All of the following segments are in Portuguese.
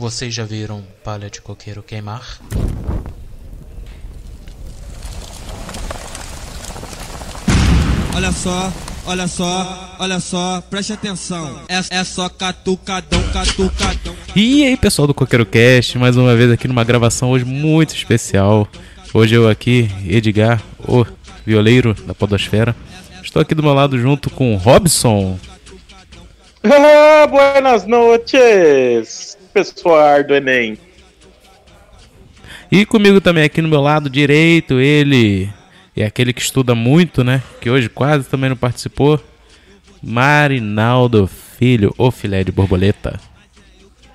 Vocês já viram palha de coqueiro queimar? Olha só, olha só, olha só, preste atenção. É, é só catucadão, catucadão. E aí, pessoal do Coqueiro Cast, mais uma vez aqui numa gravação hoje muito especial. Hoje eu aqui, Edgar, o violeiro da Podosfera. Estou aqui do meu lado junto com Robson. Ah, buenas noches, pessoal do Enem. E comigo também aqui no meu lado direito, ele é aquele que estuda muito, né? Que hoje quase também não participou. Marinaldo Filho, o filé de borboleta.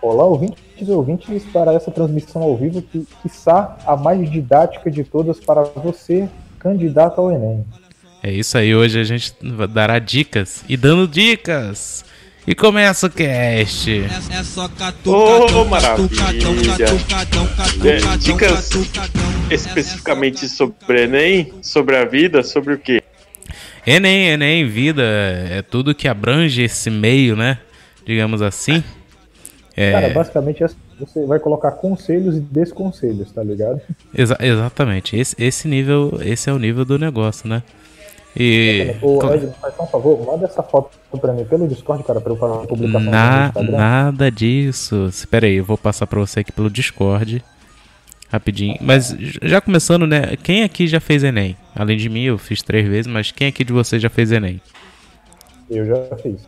Olá, ouvintes e ouvintes, para essa transmissão ao vivo, que, quiçá a mais didática de todas para você, candidato ao Enem. É isso aí, hoje a gente dará dicas e dando dicas. E começa o cast. É, é só catucadão, Oh, maravilha. catucadão, catucadão, É, catucadão, dicas catucadão. Especificamente sobre Enem, sobre a vida, sobre o quê? Enem, Enem, vida, é tudo que abrange esse meio, né? Digamos assim. É, Cara, basicamente é- você vai colocar conselhos e desconselhos, tá ligado? exa- exatamente. Esse, esse nível, esse é o nível do negócio, né? E Ô, cla- Ed, faz só um favor, manda essa foto pra mim pelo Discord, cara, pra eu fazer uma publicação no na- Instagram. nada disso. Espera aí, eu vou passar pra você aqui pelo Discord. Rapidinho. Mas já começando, né? Quem aqui já fez Enem? Além de mim, eu fiz três vezes, mas quem aqui de vocês já fez Enem? Eu já fiz.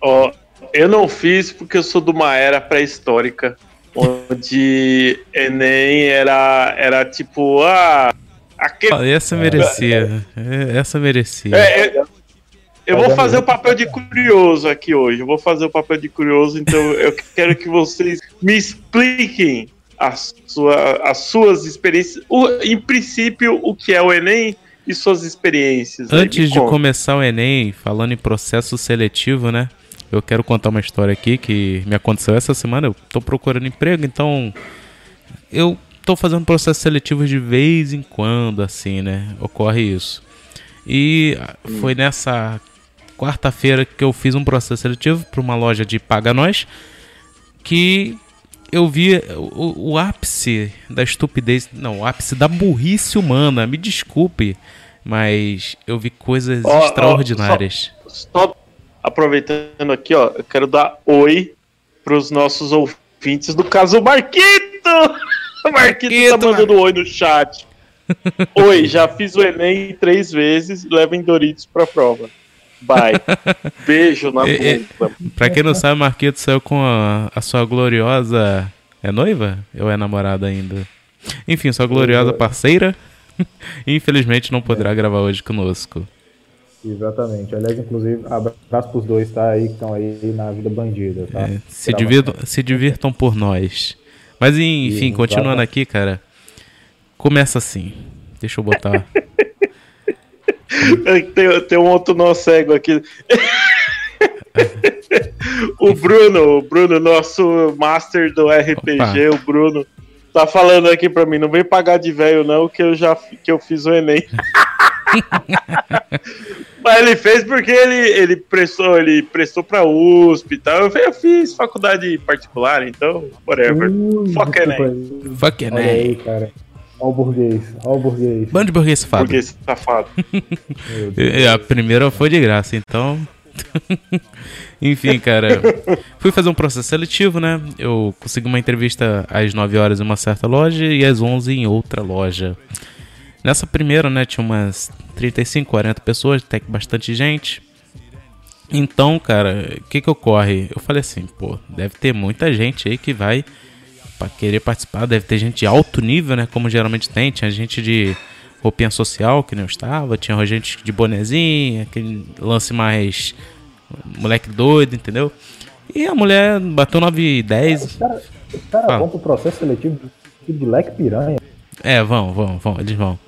Ó, eu não fiz porque eu sou de uma era pré-histórica, onde Enem era, era tipo, ah, aquele. Essa merecia. É, Essa merecia. É, é, eu vou fazer o papel de curioso aqui hoje. Eu vou fazer o papel de curioso, então eu quero que vocês me expliquem as, sua, as suas experiências. O- em princípio, o que é o Enem e suas experiências. Antes de conta. começar o Enem, falando em processo seletivo, né? Eu quero contar uma história aqui que me aconteceu essa semana. Eu tô procurando emprego, então eu tô fazendo processo seletivo de vez em quando, assim, né? Ocorre isso. E ah, foi nessa quarta-feira que eu fiz um processo seletivo para uma loja de Paga Nós que eu vi o, o ápice da estupidez, não, o ápice da burrice humana. Me desculpe, mas eu vi coisas ó, extraordinárias. Só aproveitando aqui, ó, eu quero dar oi pros nossos ouvintes do caso Marquito! O Marquito, tá mandando oi no chat. Oi, já fiz o Enem três vezes, levem Doritos pra prova. Bye. Beijo na É, é. bunda. Pra quem não sabe, Marquito saiu com a, a sua gloriosa. É noiva? Ou é namorada ainda? Enfim, sua gloriosa parceira. Infelizmente não poderá gravar hoje conosco. Exatamente. Aliás, inclusive, abraço pros dois, tá? Aí que estão aí na vida bandida, tá? É, se, divirtam, se divirtam por nós. Mas enfim, continuando tá. aqui, cara. Começa assim. Deixa eu botar. Tem, tem um outro nó cego aqui. o Bruno, o Bruno, nosso master do RPG, o Bruno, tá falando aqui pra mim, não vem pagar de velho não, que eu já que eu fiz o Enem. Mas ele fez porque ele, ele prestou, ele prestou pra USP e tal. Eu, eu fiz faculdade particular, então, whatever. Ui, Fuck aí. Fuck Olha aí, Enem. cara. Ó o burguês, ó o burguês. Bando de burguês safado. Esse safado. A primeira foi de graça, então. Enfim, cara. Fui fazer um processo seletivo, né? Eu consegui uma entrevista às 9 horas em uma certa loja e às 11 em outra loja. Nessa primeira, né, tinha umas 35, 40 pessoas, até que bastante gente. Então, cara, o que que ocorre? Eu falei assim, pô, deve ter muita gente aí que vai pra querer participar, deve ter gente de alto nível, né, como geralmente tem, tinha gente de roupinha social, que nem eu estava, tinha gente de bonezinha, aquele lance mais moleque doido, entendeu? E a mulher bateu 9 e 10. Os caras cara vão pro processo seletivo de leque piranha. É, vão, vão, vão, eles vão.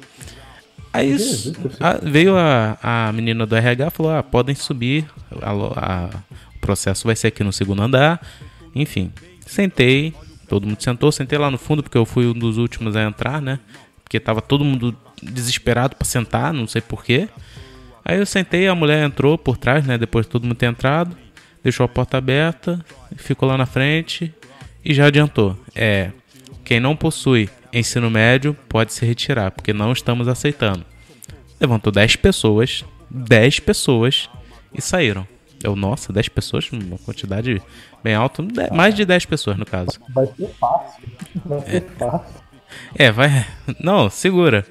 Aí sei. a- veio a, a menina do RH e falou: ah, podem subir, a o processo vai ser aqui no segundo andar. Enfim, sentei, todo mundo sentou, sentei lá no fundo, porque eu fui um dos últimos a entrar, né? Porque tava todo mundo desesperado pra sentar, não sei porquê. Aí eu sentei, a mulher entrou por trás, né? Depois de todo mundo ter entrado, deixou a porta aberta, ficou lá na frente e já adiantou. É, quem não possui ensino médio pode se retirar, porque não estamos aceitando. Levantou 10 pessoas, 10 pessoas e saíram. Eu, nossa, 10 pessoas, uma quantidade bem alta, mais de 10 pessoas no caso. Vai ser fácil. Vai ser fácil. É, vai. Não, segura.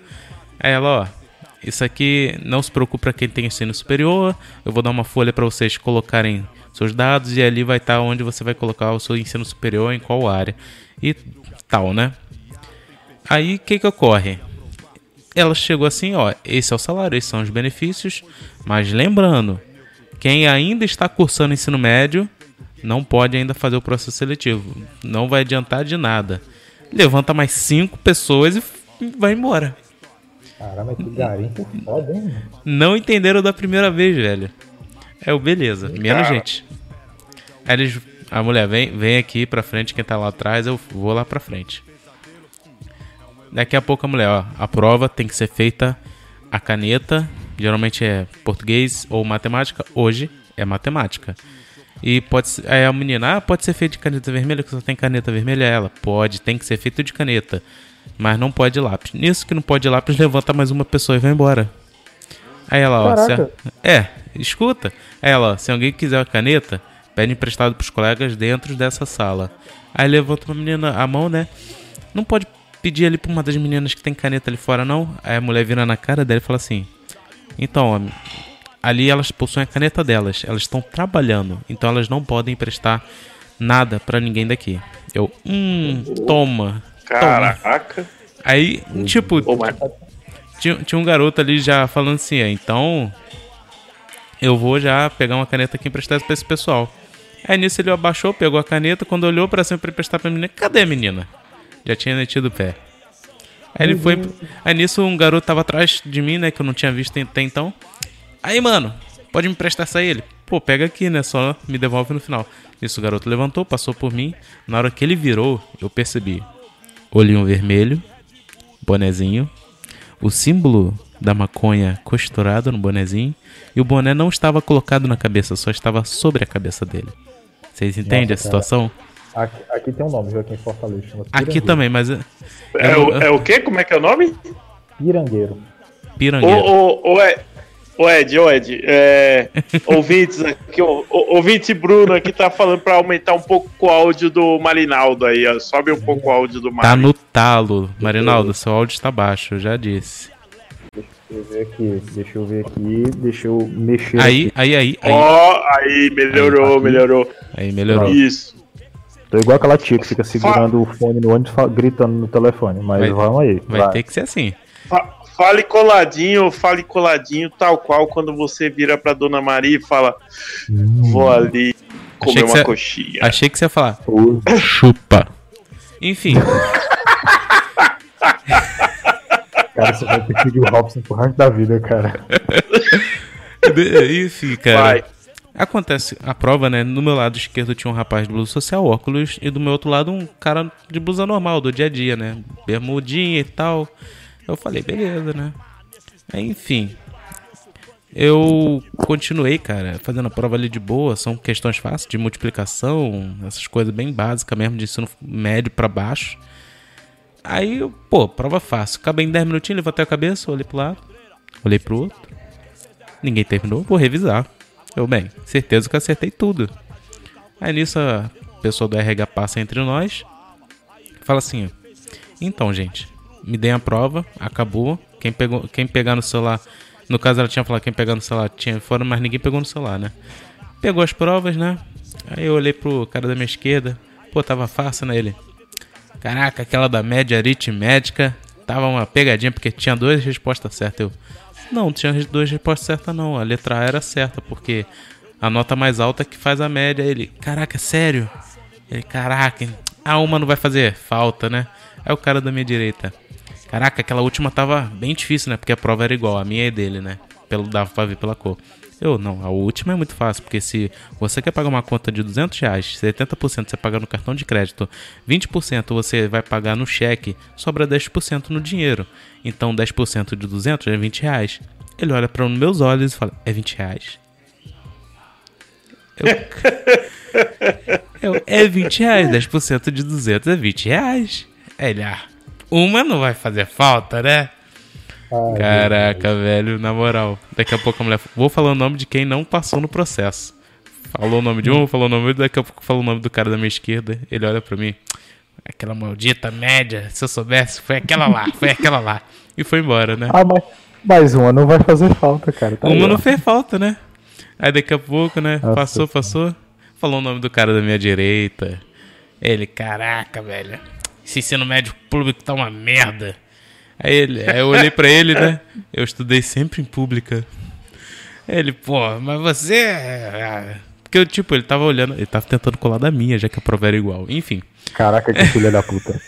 Aí ela, ó. Isso aqui não se preocupe pra quem tem ensino superior. Eu vou dar uma folha pra vocês colocarem seus dados e ali vai estar onde você vai colocar o seu ensino superior em qual área e tal, né? Aí o que que ocorre? Ela chegou assim, ó, esse é o salário, esses são os benefícios, mas lembrando, quem ainda está cursando ensino médio não pode ainda fazer o processo seletivo, não vai adiantar de nada. Levanta mais cinco pessoas e vai embora. Caramba, que garimpo foda, hein? Não entenderam da primeira vez, velho. É o beleza, menos gente. Aí eles, a mulher vem, vem aqui pra frente, quem tá lá atrás, eu vou lá pra frente. Daqui a pouco a mulher, ó, a prova tem que ser feita a caneta, geralmente é português ou matemática, hoje é matemática. E pode ser, aí a menina, ah, pode ser feito de caneta vermelha, que só tem caneta vermelha, ela, pode, tem que ser feito de caneta, mas não pode lápis. Nisso que não pode lápis, levanta mais uma pessoa e vai embora. Aí ela, ó, Caraca. a- é, escuta. Aí ela, ó, se alguém quiser uma caneta, pede emprestado pros colegas dentro dessa sala. Aí levanta uma menina a mão, né? Não pode pedir ali pra uma das meninas que tem caneta ali fora, não. Aí a mulher vira na cara dela e fala assim: Então, ó, ali elas possuem a caneta delas, elas estão trabalhando, então elas não podem emprestar nada pra ninguém daqui. Eu, hum, toma. Caraca. Aí, tipo, mas tinha, tinha um garoto ali já falando assim, é, então eu vou já pegar uma caneta aqui emprestada pra esse pessoal. Aí nisso ele abaixou, pegou a caneta, quando olhou pra cima pra emprestar pra menina, cadê a menina? Já tinha metido o pé. Aí ele foi. Aí nisso um garoto tava atrás de mim, né? Que eu não tinha visto até então. Aí, mano, pode me emprestar essa aí? Ele, pô, pega aqui, né? Só me devolve no final. Isso o garoto levantou, passou por mim. Na hora que ele virou, eu percebi. Olhinho vermelho, bonezinho, o símbolo da maconha costurado no bonezinho e o boné não estava colocado na cabeça, só estava sobre a cabeça dele. Vocês entendem a cara. Aqui, aqui tem um nome, viu, aqui em Fortaleza. chama Aqui também, mas é é, o, é o quê? Como é que é o nome? Pirangueiro. Pirangueiro. ô, ô, Ed, ô, Ed, ô, Ed, é, ouvintes aqui, ô, ô, ouvinte Bruno aqui tá falando pra aumentar um pouco o áudio do Marinaldo aí, ó. Sobe um pouco o áudio do Tá Marinaldo. no talo. Marinaldo, seu áudio está baixo, eu já disse. Deixa eu ver aqui, deixa eu ver aqui, deixa eu mexer Aí, aqui. aí, aí, aí. Ó, aí, melhorou, Aí, melhorou. Aí melhorou. Isso. Tô igual aquela tia que fica segurando o fone no ônibus gritando no telefone, mas Vai- vamos aí. Vai ter que ser assim. Fa- Fale coladinho, fale coladinho, tal qual quando você vira pra Dona Maria e fala: Vou ali comer uma você- coxinha. Achei que você ia falar. Ô, Chupa. Enfim, Cara, você vai ter que seguir o Robson pro resto da vida, cara. enfim, cara. Vai. Acontece a prova, né? No meu lado esquerdo tinha um rapaz de blusa social, óculos, e do meu outro lado um cara de blusa normal, do dia a dia, né? Bermudinha e tal. Eu falei, beleza, né? Enfim. Eu continuei, cara, fazendo a prova ali de boa. São questões fáceis de multiplicação, essas coisas bem básicas mesmo, de ensino médio pra baixo. Aí, pô, prova fácil. Acabei em 10 minutinhos, levantei a cabeça, olhei pro lado, olhei pro outro. Ninguém terminou, vou revisar. Eu, bem, certeza que acertei tudo. Aí nisso a pessoa do RH passa entre nós. Fala assim: Então, gente, me deem a prova, acabou. Quem, pegou, quem pegar no celular. No caso, ela tinha falado quem pegar no celular tinha fora, mas ninguém pegou no celular, né? Pegou as provas, né? Aí eu olhei pro cara da minha esquerda. Pô, tava fácil, né? Ele. Caraca, aquela da média aritmética tava uma pegadinha porque tinha duas respostas certas. Eu, não, tinha as duas respostas certas não. A letra A era certa porque a nota mais alta é que faz a média. Ele, caraca, sério? Ele, caraca, a uma não vai fazer falta, né? Aí o cara da minha direita, caraca, aquela última tava bem difícil, né? Porque a prova era igual, a minha é dele, né? Pelo dava pra ver pela cor. Eu, não, a última é muito fácil, porque se você quer pagar uma conta de 200 reais, 70% você paga no cartão de crédito, 20% você vai pagar no cheque, sobra 10% no dinheiro. Então 10% de 200 é 20 reais. Ele olha para os meus olhos e fala, é 20 reais. Eu, eu, é 20 reais, 10% de 200 é 20 reais. Ele, ah, uma não vai fazer falta, né? Ai, Caraca, velho, na moral. Daqui a pouco a mulher. Vou falar o nome de quem não passou no processo. Falou o nome de um, falou o nome do daqui a pouco falou o nome do cara da minha esquerda. Ele olha pra mim. Aquela maldita média, se eu soubesse, foi aquela lá, foi aquela lá. E foi embora, né? Ah, mas, mas uma não vai fazer falta, cara. Tá Uma não fez falta, né? Aí daqui a pouco, né? Nossa passou, passou. Falou o nome do cara da minha direita. Ele, caraca, velho. Esse ensino médio público tá uma merda. Aí, ele, aí eu olhei pra ele, né? Eu estudei sempre em pública. Ele, pô, mas você. Porque eu, tipo, ele tava olhando, ele tava tentando colar da minha, já que a prova era igual. Enfim. Caraca, que filha da puta.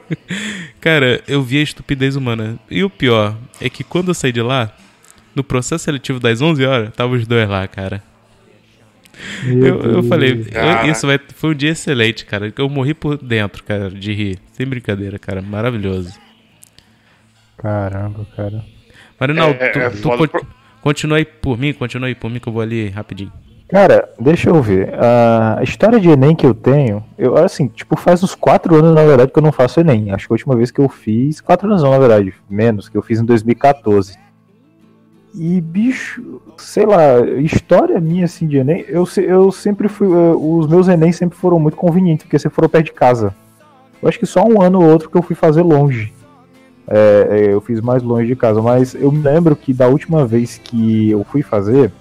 Cara, eu vi a estupidez humana. E o pior é que quando eu saí de lá, no processo seletivo das 11 horas, tava os dois lá, cara. Eu, eu falei, eu- isso vai, foi um dia excelente, cara. Eu morri por dentro, cara, de rir. Sem brincadeira, cara. Maravilhoso. Caramba, cara. Marinaldo, É, tu, é tu con- pro- continua aí por mim, continua aí por mim que eu vou ali rapidinho. Cara, deixa eu ver. A história de Enem que eu tenho, eu assim, tipo, faz uns quatro anos, na verdade, que eu não faço Enem. Acho que a última vez que eu fiz, quatro anos não, na verdade, menos, que eu fiz em 2014. E, bicho, sei lá, história minha, assim, de Enem, eu, eu sempre fui, eh, os meus Enem sempre foram muito convenientes, porque sempre foram perto de casa. Eu acho que só um ano ou outro que eu fui fazer longe. É, é, eu fiz mais longe de casa, mas eu me lembro que da última vez que eu fui fazer,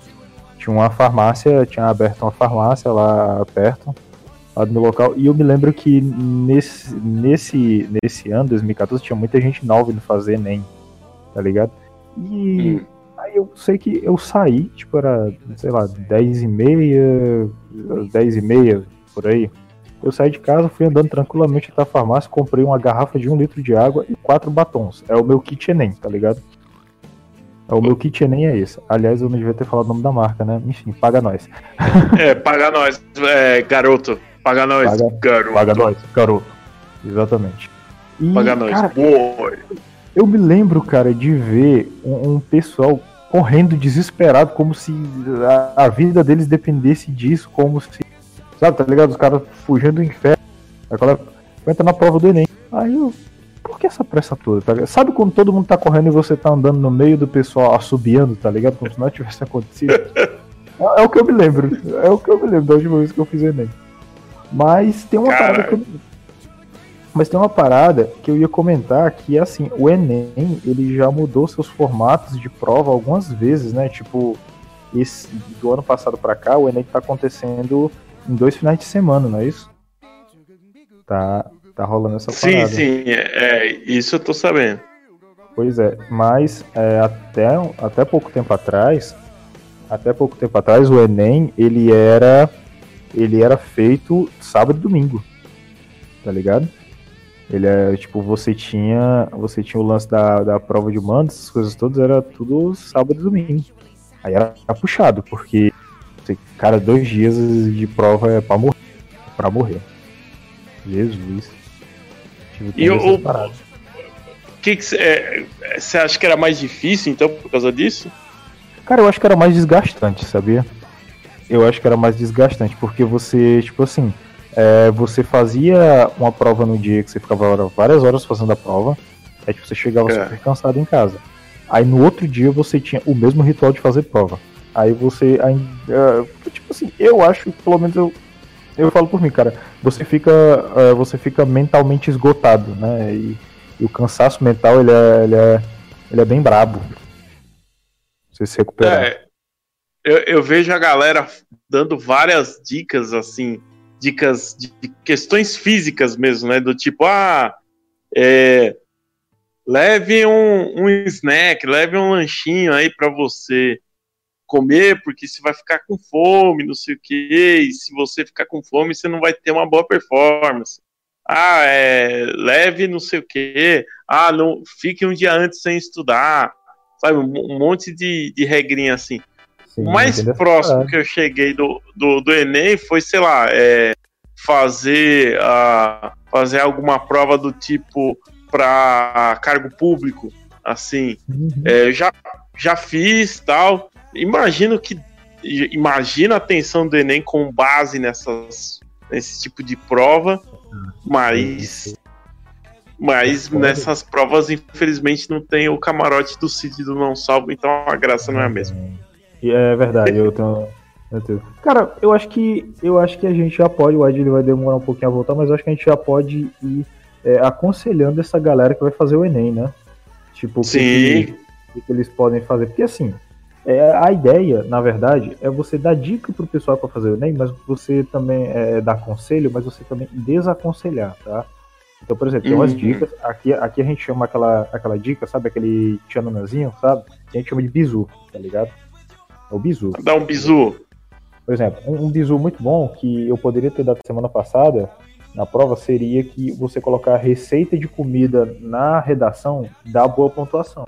tinha uma farmácia, tinha aberto uma farmácia lá perto, lá do meu local, e eu me lembro que nesse, nesse, nesse ano, 2014, tinha muita gente nova indo fazer Enem, tá ligado? E Hum. aí eu sei que eu saí, tipo, era, sei lá, 10 e meia, 10 e meia, por aí. Eu saí de casa, fui andando tranquilamente até a farmácia, comprei uma garrafa de um litro de água e quatro batons. É o meu kit Enem, tá ligado? É o meu kit Enem é esse. Aliás, eu não devia ter falado o nome da marca, né? Enfim, paga nós. É, paga nós, é, garoto. Paga nós, Paga- garoto. Paga nós, garoto. Exatamente. E, Paga nós, cara, boy. eu me lembro, cara, de ver um, um pessoal correndo desesperado, como se a, a vida deles dependesse disso, como se. Sabe, tá ligado? Os caras fugindo do inferno. Agora entra na prova do Enem. Aí eu. Por que essa pressa toda? Tá? Sabe quando todo mundo tá correndo e você tá andando no meio do pessoal assobiando, tá ligado? Como se nada tivesse acontecido. É, é o que eu me lembro. É o que eu me lembro da última vez que eu fiz Enem. Mas tem uma Cara. parada que eu. Mas tem uma parada que eu ia comentar que assim, o Enem, ele já mudou seus formatos de prova algumas vezes, né? Tipo, esse do ano passado pra cá, o Enem tá acontecendo em dois finais de semana, não é isso? Tá, tá rolando essa Sim, parada. sim, é, é, isso eu tô sabendo. Pois é, mas é, até, até pouco tempo atrás, até pouco tempo atrás, o Enem ele era ele era feito sábado e domingo, tá ligado? Ele é tipo você tinha você tinha o lance da, da prova de humanos, essas coisas todas era tudo sábado e domingo. Aí era puxado porque cara dois dias de prova é para morrer, para morrer. Jesus. E o- que você acha que era mais difícil, então, por causa disso? Cara, eu acho que era mais desgastante, sabia? Eu acho que era mais desgastante, porque você, tipo assim, é, você fazia uma prova no dia que você ficava várias horas fazendo a prova, aí tipo, você chegava É. super cansado em casa. Aí no outro dia você tinha o mesmo ritual de fazer prova. Aí você ainda. Tipo assim, eu acho, pelo menos eu. Eu falo por mim, cara, você fica, é, você fica mentalmente esgotado, né? E, e o cansaço mental ele é, ele é, ele é bem brabo. Você se recuperar. É, eu, eu vejo a galera dando várias dicas, assim, dicas de questões físicas mesmo, né? Do tipo, ah, é, leve um, um snack, leve um lanchinho aí pra você comer, porque você vai ficar com fome, não sei o que, e se você ficar com fome, você não vai ter uma boa performance. Ah, é, leve não sei o que, ah, não, fique um dia antes sem estudar, sabe, um, monte de, de regrinha assim. Sim, O mais próximo É. que eu cheguei do, do, do Enem foi, sei lá, é, fazer, ah, fazer alguma prova do tipo para cargo público, assim. Uhum. É, já, já fiz tal. Imagino que i- imagino a atenção do Enem com base nessas, nesse tipo de prova, mas, mas nessas provas, infelizmente, não tem o camarote do Cid do Não Salvo, então a graça não é a mesma. E É verdade, eu tenho. Cara, eu acho que eu acho que a gente já pode, o Ed ele vai demorar um pouquinho a voltar, mas eu acho que a gente já pode ir é, aconselhando essa galera que vai fazer o Enem, né? Tipo, o que, que eles podem fazer. Porque assim, é, a ideia, na verdade, é você dar dica pro pessoal para fazer o Enem, mas você também é, dar conselho, mas você também desaconselhar, tá? Então, por exemplo, tem umas Uhum. dicas. Aqui, aqui a gente chama aquela, aquela dica, sabe? Aquele tchananazinho, sabe? A gente chama de bizu, tá ligado? É o bizu. Dá um bizu. Por exemplo, um, um bizu muito bom que eu poderia ter dado semana passada na prova seria que você colocar receita de comida na redação dá boa pontuação,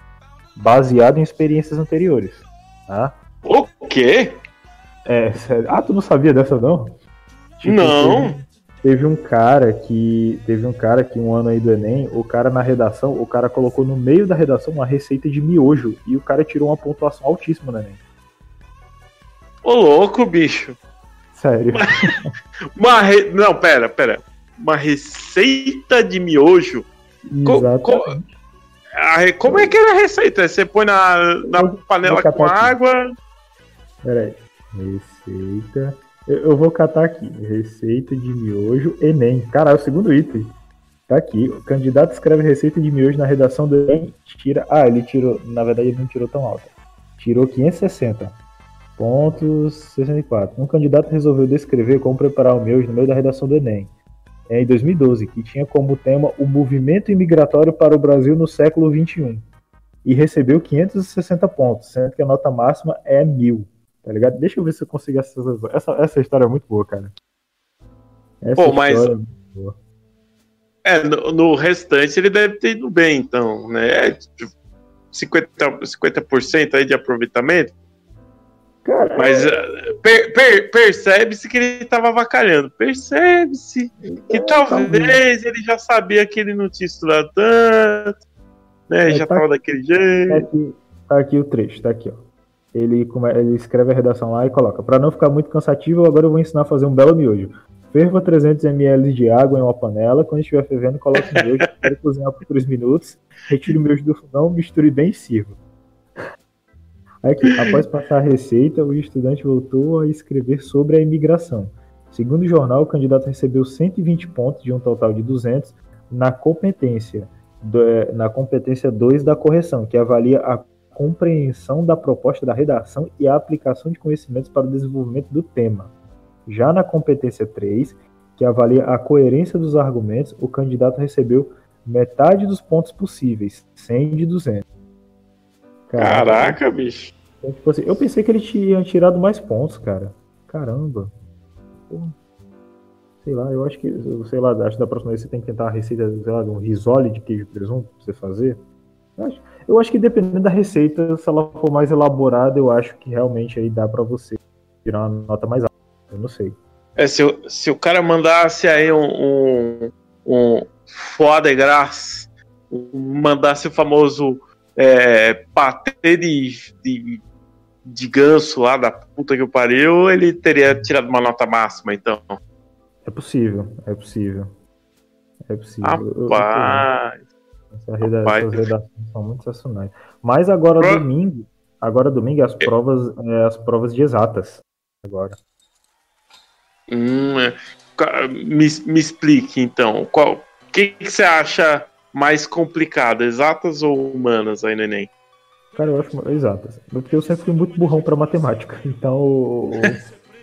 baseado em experiências anteriores. Tá? O quê? É, sério. Ah, tu não sabia dessa não? Tipo, Não. Teve, teve um cara que teve um cara que um ano aí do Enem, o cara na redação, o cara colocou no meio da redação uma receita de miojo e o cara tirou uma pontuação altíssima no Enem. Ô louco, bicho. Sério. Uma re... Não, pera, pera. Uma receita de miojo. Co- Exatamente. A Como é que é a receita? Você põe na, na panela com aqui. água. Peraí. Receita. Eu, eu vou catar aqui. Receita de miojo Enem. Caralho, o segundo item. Tá aqui. O candidato escreve receita de miojo na redação do Enem. Tira. Ah, ele tirou. Na verdade, ele não tirou tão alto. Tirou 560. Pontos 64. Um candidato resolveu descrever como preparar o miojo no meio da redação do Enem. É em 2012, que tinha como tema o movimento imigratório para o Brasil no século XXI. E recebeu 560 pontos, sendo que a nota máxima é 1000. Tá ligado? Deixa eu ver se eu consigo essa, essa, essa história é muito boa, cara. Essa Pô, mas- é boa. É, no, no restante ele deve ter ido bem, então, né? É, tipo, 50%, 50% aí de aproveitamento. Cara, Mas eh, per- per- percebe-se que ele tava avacalhando. Percebe-se que talvez ele já sabia que ele não tinha estudado tanto, né? É, já tá- tava daquele tá jeito. aqui, tá aqui o trecho, tá aqui, ó. Ele, ele escreve a redação lá e coloca: Para não ficar muito cansativo, agora eu vou ensinar a fazer um belo miojo. Ferva 300 ml de água em uma panela. Quando estiver fervendo, coloque o miojo, espere cozinhar por 3 minutos. Retire o miojo do fogão, misture bem e sirva. Aqui, após passar a receita, o estudante voltou a escrever sobre a imigração. Segundo o jornal, o candidato recebeu 120 pontos de um total de 200 na competência, eh, na competência 2 da correção, que avalia a compreensão da proposta da redação e a aplicação de conhecimentos para o desenvolvimento do tema. Já na competência 3, que avalia a coerência dos argumentos, o candidato recebeu metade dos pontos possíveis, 100 de 200. Caraca, bicho. Então, tipo assim, eu pensei que ele tinha tirado mais pontos, cara. Caramba. Pô. Sei lá, eu acho que, sei lá, acho que da próxima vez você tem que tentar a receita, sei lá, de um risole de queijo e presunto pra você fazer. Eu acho, eu acho que dependendo da receita, se ela for mais elaborada, eu acho que realmente aí dá pra você tirar uma nota mais alta. Eu não sei. É, se, o- se o cara mandasse aí um, um, um foie de graça, mandasse o famoso é, patê de, de, de ganso lá da puta que eu pariu, ele teria tirado uma nota máxima, então. É possível, é possível. É possível. Rapaz. Essas redações são muito sensacionais. Mas agora Pro- domingo, agora domingo é as provas, é as provas de exatas. Agora. Hum, é. Me, me explique então. Qual que, que você acha mais complicado, exatas ou humanas aí no Enem? Cara, eu acho exatas. Porque eu sempre fui muito burrão pra matemática. Então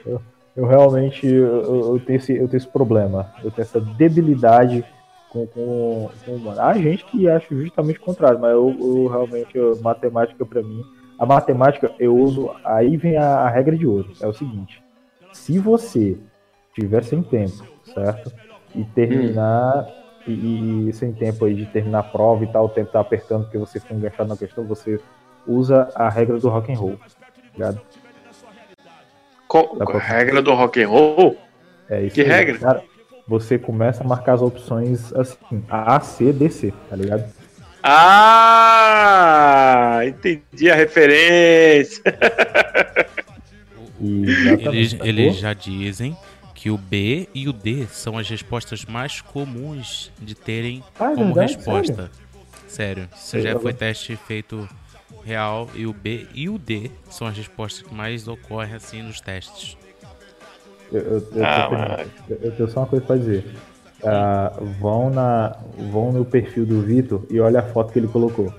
eu, eu- eu realmente eu, eu tenho esse, eu tenho esse problema. Eu tenho essa debilidade com, com, com humano. Há gente que acha justamente o contrário, mas eu, eu realmente, matemática pra mim. A matemática eu uso. Aí vem a, a regra de ouro. É o seguinte: se você tiver sem tempo, certo? E terminar. E, e- e sem tempo aí de terminar a prova e tal, o tempo tá apertando porque você foi enganchado na questão, você usa a regra do rock and roll, tá ligado? Qual, Dá qual a pra- regra do rock and roll? É isso Que aí, regra? Cara, você começa a marcar as opções assim, A, C, D, C, tá ligado? Ah, entendi a referência. Exatamente, Eles, eles já dizem que o B e o D são as respostas mais comuns de terem Ah, é como verdade? resposta. Sério, isso já Eu- foi teste feito real e o B e o D são as respostas que mais ocorrem assim nos testes. Eu, eu, eu, Ah, terminando. Eu- eu tenho só uma coisa pra dizer. Ah, vão, na, vão no perfil do Vitor e olha a foto que ele colocou.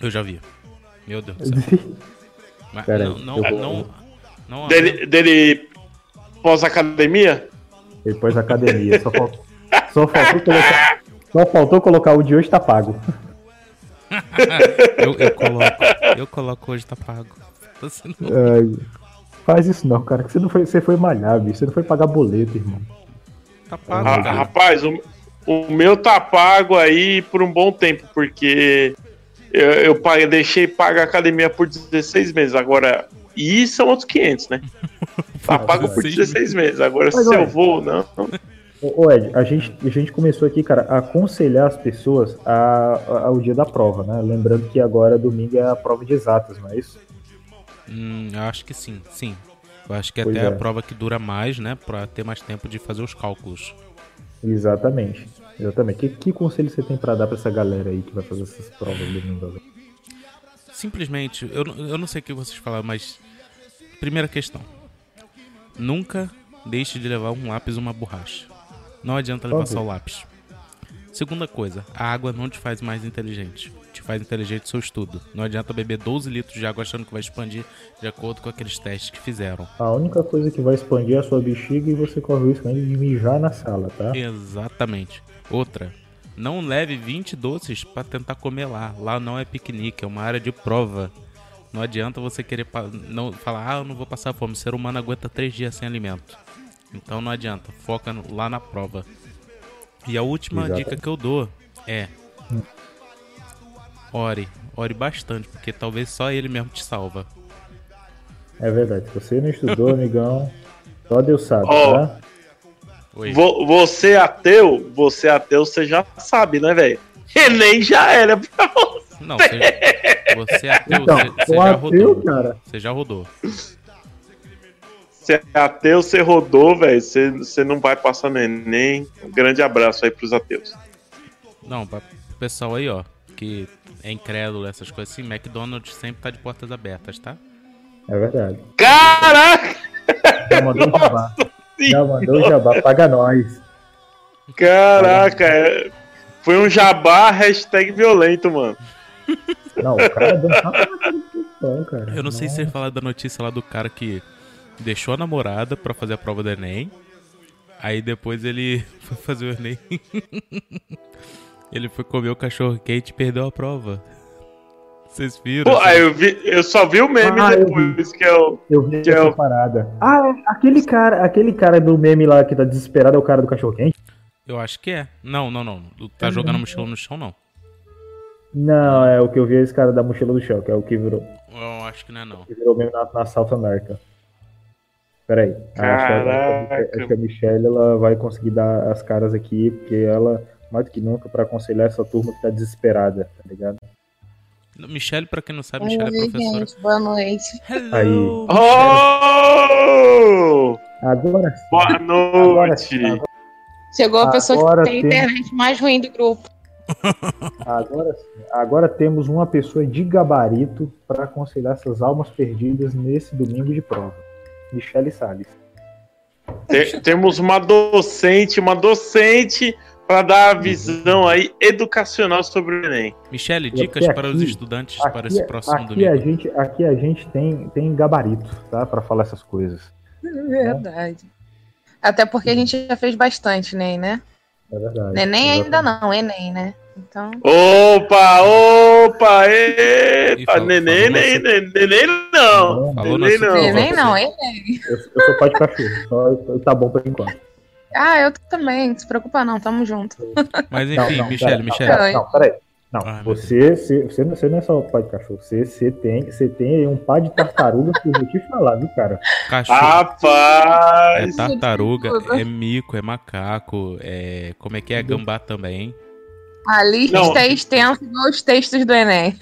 Eu já vi. Meu Deus do céu. Mas Pera não, aí, não, eu vou- não, não, Dele, dele pós-academia? Ele pôs academia. Só faltou, só faltou colocar. Só faltou colocar o de hoje tá pago. eu, eu coloco. Eu coloco hoje tá pago. Você não- Ai, faz isso não, cara. Que você não foi, você foi malhar, bicho. Você não foi pagar boleto, irmão. Tá pago. Ah, cara. rapaz, o, o meu tá pago aí por um bom tempo, porque eu, eu paguei- deixei paga a academia por 16 meses. Agora, e são outros 500, né? Tá pago por 16 meses. Agora, Mas, se olha, eu vou ou não. Ô, Ed, a gente, a gente começou aqui, cara, a aconselhar as pessoas a, a- ao dia da prova, né? Lembrando que agora domingo é a prova de exatas, não é isso? Hum, eu acho que sim, sim. Eu acho que Pois até é. a prova que dura mais, né? Pra ter mais tempo de fazer os cálculos. Exatamente. Exatamente. Que, que conselho você tem pra dar pra essa galera aí que vai fazer essas provas domingo? agora? Simplesmente, eu, não- eu não sei o que vocês falaram, mas. Primeira questão. Nunca deixe de levar um lápis ou uma borracha. Não adianta levar Óbvio. só o lápis. Segunda coisa, a água não te faz mais inteligente. Te faz inteligente o seu estudo. Não adianta beber 12 litros de água achando que vai expandir de acordo com aqueles testes que fizeram. A única coisa que vai expandir é a sua bexiga e você corre o risco de mijar na sala, tá? Exatamente. Outra, não leve 20 doces pra tentar comer lá. Lá não é piquenique, é uma área de prova. Não adianta você querer pa- não falar, ah, eu não vou passar fome. O ser humano aguenta 3 dias sem alimento. Então não adianta, foca no- lá na prova. E a última Exato. dica que eu dou é: ore, ore bastante, porque talvez só ele mesmo te salva. É verdade. Se você não estudou, amigão, só Deus sabe, Ó. tá? Vo- Você ateu, você ateu, você já sabe, né, velho? Enem já era pra você. Não, você, você é ateu, Então, você, você o já ateu, rodou. cara, Você já rodou. Você é ateu, você rodou, velho. Você, você não vai passar no Enem. Um grande abraço aí pros ateus. Não, pra pro pessoal aí, ó, que é incrédulo, essas coisas assim, McDonald's sempre tá de portas abertas, tá? é verdade. Caraca! Já mandou o jabá. Já mandou o jabá, paga nós. Caraca! é- Foi um jabá hashtag violento, mano. Não, o cara deu um tapa na cara. Eu não sei se você falar da notícia lá do cara que deixou a namorada pra fazer a prova do Enem. Aí depois ele foi fazer o Enem. ele foi comer o cachorro quente e perdeu a prova. Vocês viram? Pô, aí eu, vi, eu só vi o meme Ah, eu depois, que é o. Eu vi Que essa é o- parada. Ah, é, aquele cara, aquele cara do meme lá que tá desesperado é o cara do cachorro quente? Eu acho que é. Não, não, não. Tá jogando mochila no chão, não. Não, é o que eu vi é esse cara da mochila do chão, que é o que virou, Eu acho que não é, não. que virou meme na, na South America. Pera aí. Acho que a- Caraca. Acho que a Michelle ela vai conseguir dar as caras aqui, porque ela, mais do que nunca, pra aconselhar essa turma que tá desesperada, tá ligado? Michelle, pra quem não sabe, Michelle é professora. gente, boa noite. Hello, Oh! Agora sim. Boa noite! agora, Chegou a pessoa Agora que tem a tem- internet mais ruim do grupo. agora. Agora temos uma pessoa de gabarito pra aconselhar essas almas perdidas nesse domingo de prova. Michelle Salles. Te- temos uma docente, uma docente para dar a visão aí educacional sobre o Enem. Michelle, E dicas até para os aqui- estudantes para Aqui, esse próximo aqui a domingo. gente, aqui a gente tem, tem gabarito, tá? Pra falar essas coisas. Verdade. Até porque a gente já fez bastante, Enem, né? É verdade. Neném ainda Exatamente. não, Enem, né? Então, Opa, opa, epa, falou- neném, falou neném, nosso- neném não, Falou neném não. Enem não. Enem. Eu, eu sou pai de cachorro, só tá bom por enquanto. Ah, eu também, não se preocupa não, tamo junto. Mas enfim, não, Michelle, pera, Michelle. Não, pera, não, peraí. Não, meu você, você, você, não, você não é só pai de cachorro, você, você, tem, você tem aí um par de tartarugas que eu vou te falar, viu, cara? Cachorro. É Rapaz, tartaruga, tudo. é mico, é macaco, é. Como é que é? Gambá também. A lista Não. é extensa igual os textos do Enem.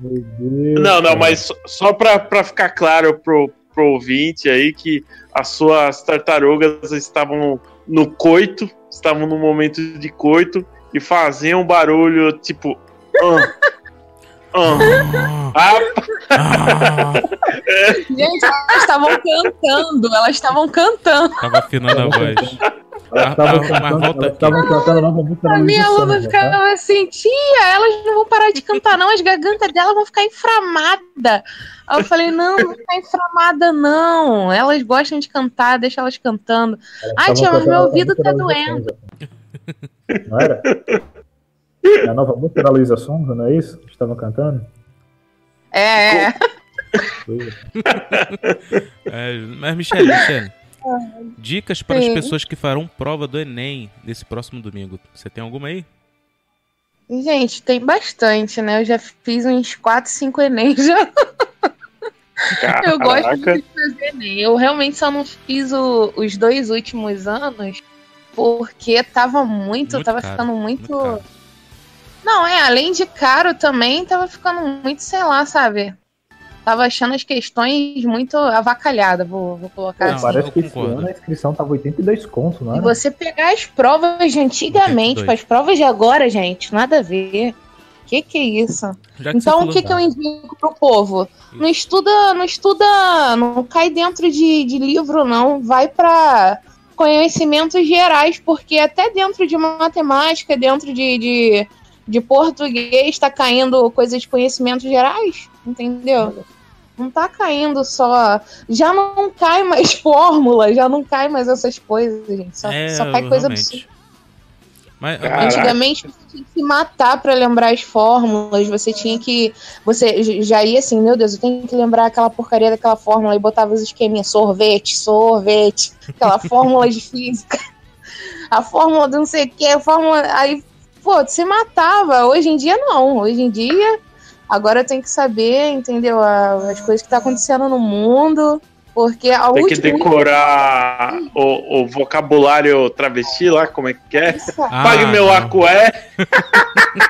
Meu Deus, Não, não, cara. mas só- só pra, pra ficar claro pro, pro ouvinte aí que as suas tartarugas estavam no coito, estavam no momento de coito e faziam barulho tipo. "Ah, ah". Ah, Ah, Gente, elas estavam cantando, elas estavam cantando. tava afinando a voz. Ah, estavam ah, mas cantando, a nova música A minha aluna Sonza, tá? ficava assim, tia, elas não vão parar de cantar, não. As gargantas delas vão ficar inflamadas. Aí eu falei, não, não tá inflamada, não. Elas gostam de cantar, deixa elas cantando. Elas Ah, tia, mas meu ouvido tá doendo. Não era? É a nova música da Luísa Sonza, não é isso? que Estavam cantando? É, é. É. Mas, Michele, Michele. Dicas para as Sim. pessoas que farão prova do Enem nesse próximo domingo. Você tem alguma aí? Gente, tem bastante, né? Eu já fiz uns 4, 5 Enem já. Eu gosto caraca. de fazer Enem. Eu realmente só não fiz o- os dois últimos anos porque tava muito, Muito tava caro, ficando muito. Muito. Não, é, além de caro também, tava ficando muito, sei lá, sabe? Tava achando as questões muito avacalhadas, vou, vou colocar Não, assim. Parece que esse ano a inscrição tava 82 contos, não E era? você pegar as provas de antigamente 82. com as provas de agora, gente, nada a ver. Que que é isso? Já que Então, o que, que eu indico pro povo? Não estuda, não estuda, não cai dentro de, de livro, não. Vai para conhecimentos gerais, porque até dentro de matemática, dentro de, de, de português, tá caindo coisas de conhecimentos gerais, entendeu? Não tá caindo só. Já não cai mais fórmula, já não cai mais essas coisas, gente. Só, É, só cai coisa realmente. absurda. Mas. Antigamente você tinha que se matar pra lembrar as fórmulas, você tinha que. Você já ia assim, meu Deus, eu tenho que lembrar aquela porcaria daquela fórmula e botava os esqueminhas, sorvete, sorvete, aquela fórmula de física, a fórmula do não sei o que, a fórmula. Aí, pô, se matava. Hoje em dia não. Hoje em dia, agora eu tenho que saber, entendeu? a- As coisas que tá acontecendo no mundo. Porque a Tem que decorar o, o vocabulário travesti lá, como é que é? Ah, Pague meu não. acué.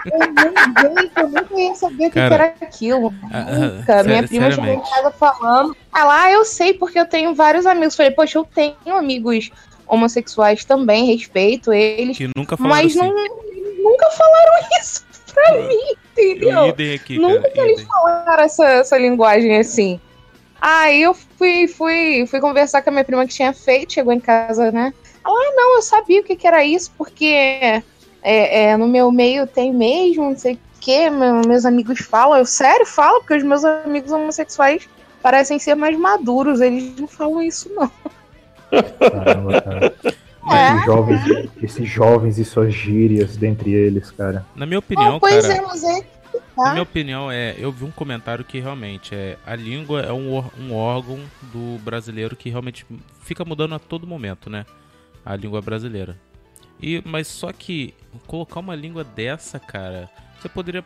Eu nem, gente, eu nunca ia saber o que, era aquilo. ah, Nunca. ah, Minha sério- prima chegou em casa falando. Ela, ah, eu sei, porque eu tenho vários amigos. Falei, poxa, eu tenho amigos homossexuais também, respeito eles. Que nunca falaram Mas assim. não, nunca falaram isso pra mim, Eu entendeu? idem aqui, Nunca cara. eles idem. falaram essa, essa linguagem assim. Aí eu fui, fui, fui conversar com a minha prima que tinha feito, chegou em casa, né? Ela, ah, não, eu sabia o que, que era isso, porque é, é, no meu meio tem mesmo, não sei o que, meus amigos falam. Eu, sério, falo, porque os meus amigos homossexuais parecem ser mais maduros, eles não falam isso, não. Caramba, cara. É. Esses jovens, esses jovens e suas gírias dentre eles, cara. Na minha opinião, Ah, pois cara. é, mas é. Na Tá? minha opinião, é, eu vi um comentário que realmente é a língua é um, um órgão do brasileiro que realmente fica mudando a todo momento, né? A língua brasileira. E mas só que colocar uma língua dessa, cara, você poderia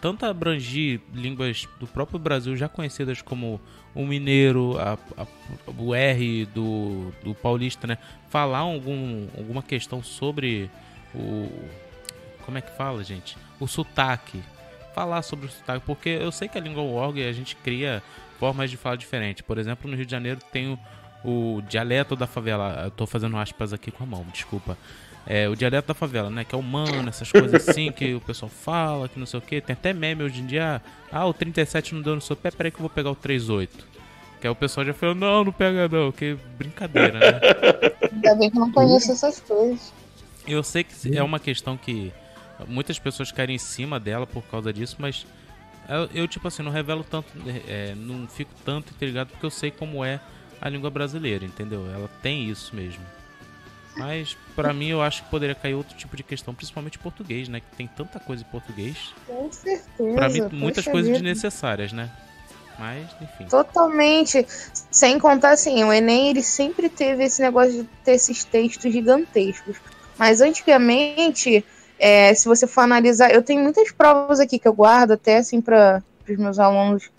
tanto abrangir línguas do próprio Brasil já conhecidas como o mineiro, a- a- o R do, do paulista, né? Falar algum, alguma questão sobre o como é que fala, gente? O sotaque falar sobre o sotaque, porque eu sei que a língua e a gente cria formas de falar diferente. Por exemplo, no Rio de Janeiro tem o, o dialeto da favela. Eu tô fazendo aspas aqui com a mão, desculpa. É, o dialeto da favela, né? Que é humano, essas coisas assim que o pessoal fala, que não sei o que. Tem até meme hoje em dia. Ah, o 37 não deu no seu pé, peraí que eu vou pegar o 38. Que aí o pessoal já falou, não, não pega não, que brincadeira, né? Ainda bem que eu não conheço essas coisas. Eu sei que é uma questão que muitas pessoas caem em cima dela por causa disso, mas eu, eu, tipo assim, não revelo tanto, é, não fico tanto intrigado porque eu sei como é a língua brasileira, entendeu? Ela tem isso mesmo. Mas pra mim eu acho que poderia cair outro tipo de questão, principalmente português, né? Que tem tanta coisa em português. Com certeza. Pra mim, muitas coisas vida. desnecessárias, né? Mas, enfim. Totalmente. Sem contar assim, o Enem ele sempre teve esse negócio de ter esses textos gigantescos. Mas antigamente, é, se você for analisar, eu tenho muitas provas aqui que eu guardo até assim para os meus alunos.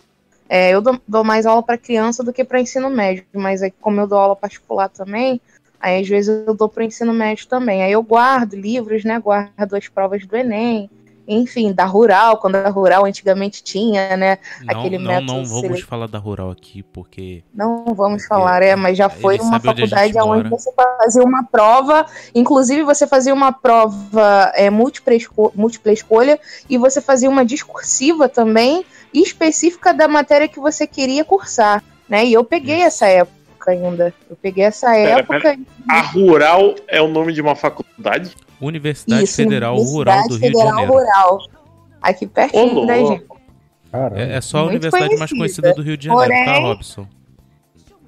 É, eu dou, dou mais aula para criança do que para ensino médio, mas aí, como eu dou aula particular também, aí às vezes eu dou para ensino médio também. Aí eu guardo livros, né? Guardo as provas do Enem enfim, da Rural, quando a Rural antigamente tinha, né? Não, Aquele não, método não vamos seletivo. falar da rural aqui, porque. Não vamos falar, é, mas já foi uma onde faculdade onde mora. você fazia uma prova, inclusive você fazia uma prova é, múltipla, esco- múltipla escolha e você fazia uma discursiva também específica da matéria que você queria cursar, né? E eu peguei essa época ainda. Eu peguei essa Pera, época. A Rural é o nome de uma faculdade? Universidade Isso, Federal Universidade Rural do Rio de Federal Janeiro. Rural. Aqui pertinho da gente. louco. Caramba. É, é só a Muito universidade mais conhecida. conhecida do Rio de Janeiro, tá, Porém- Robson?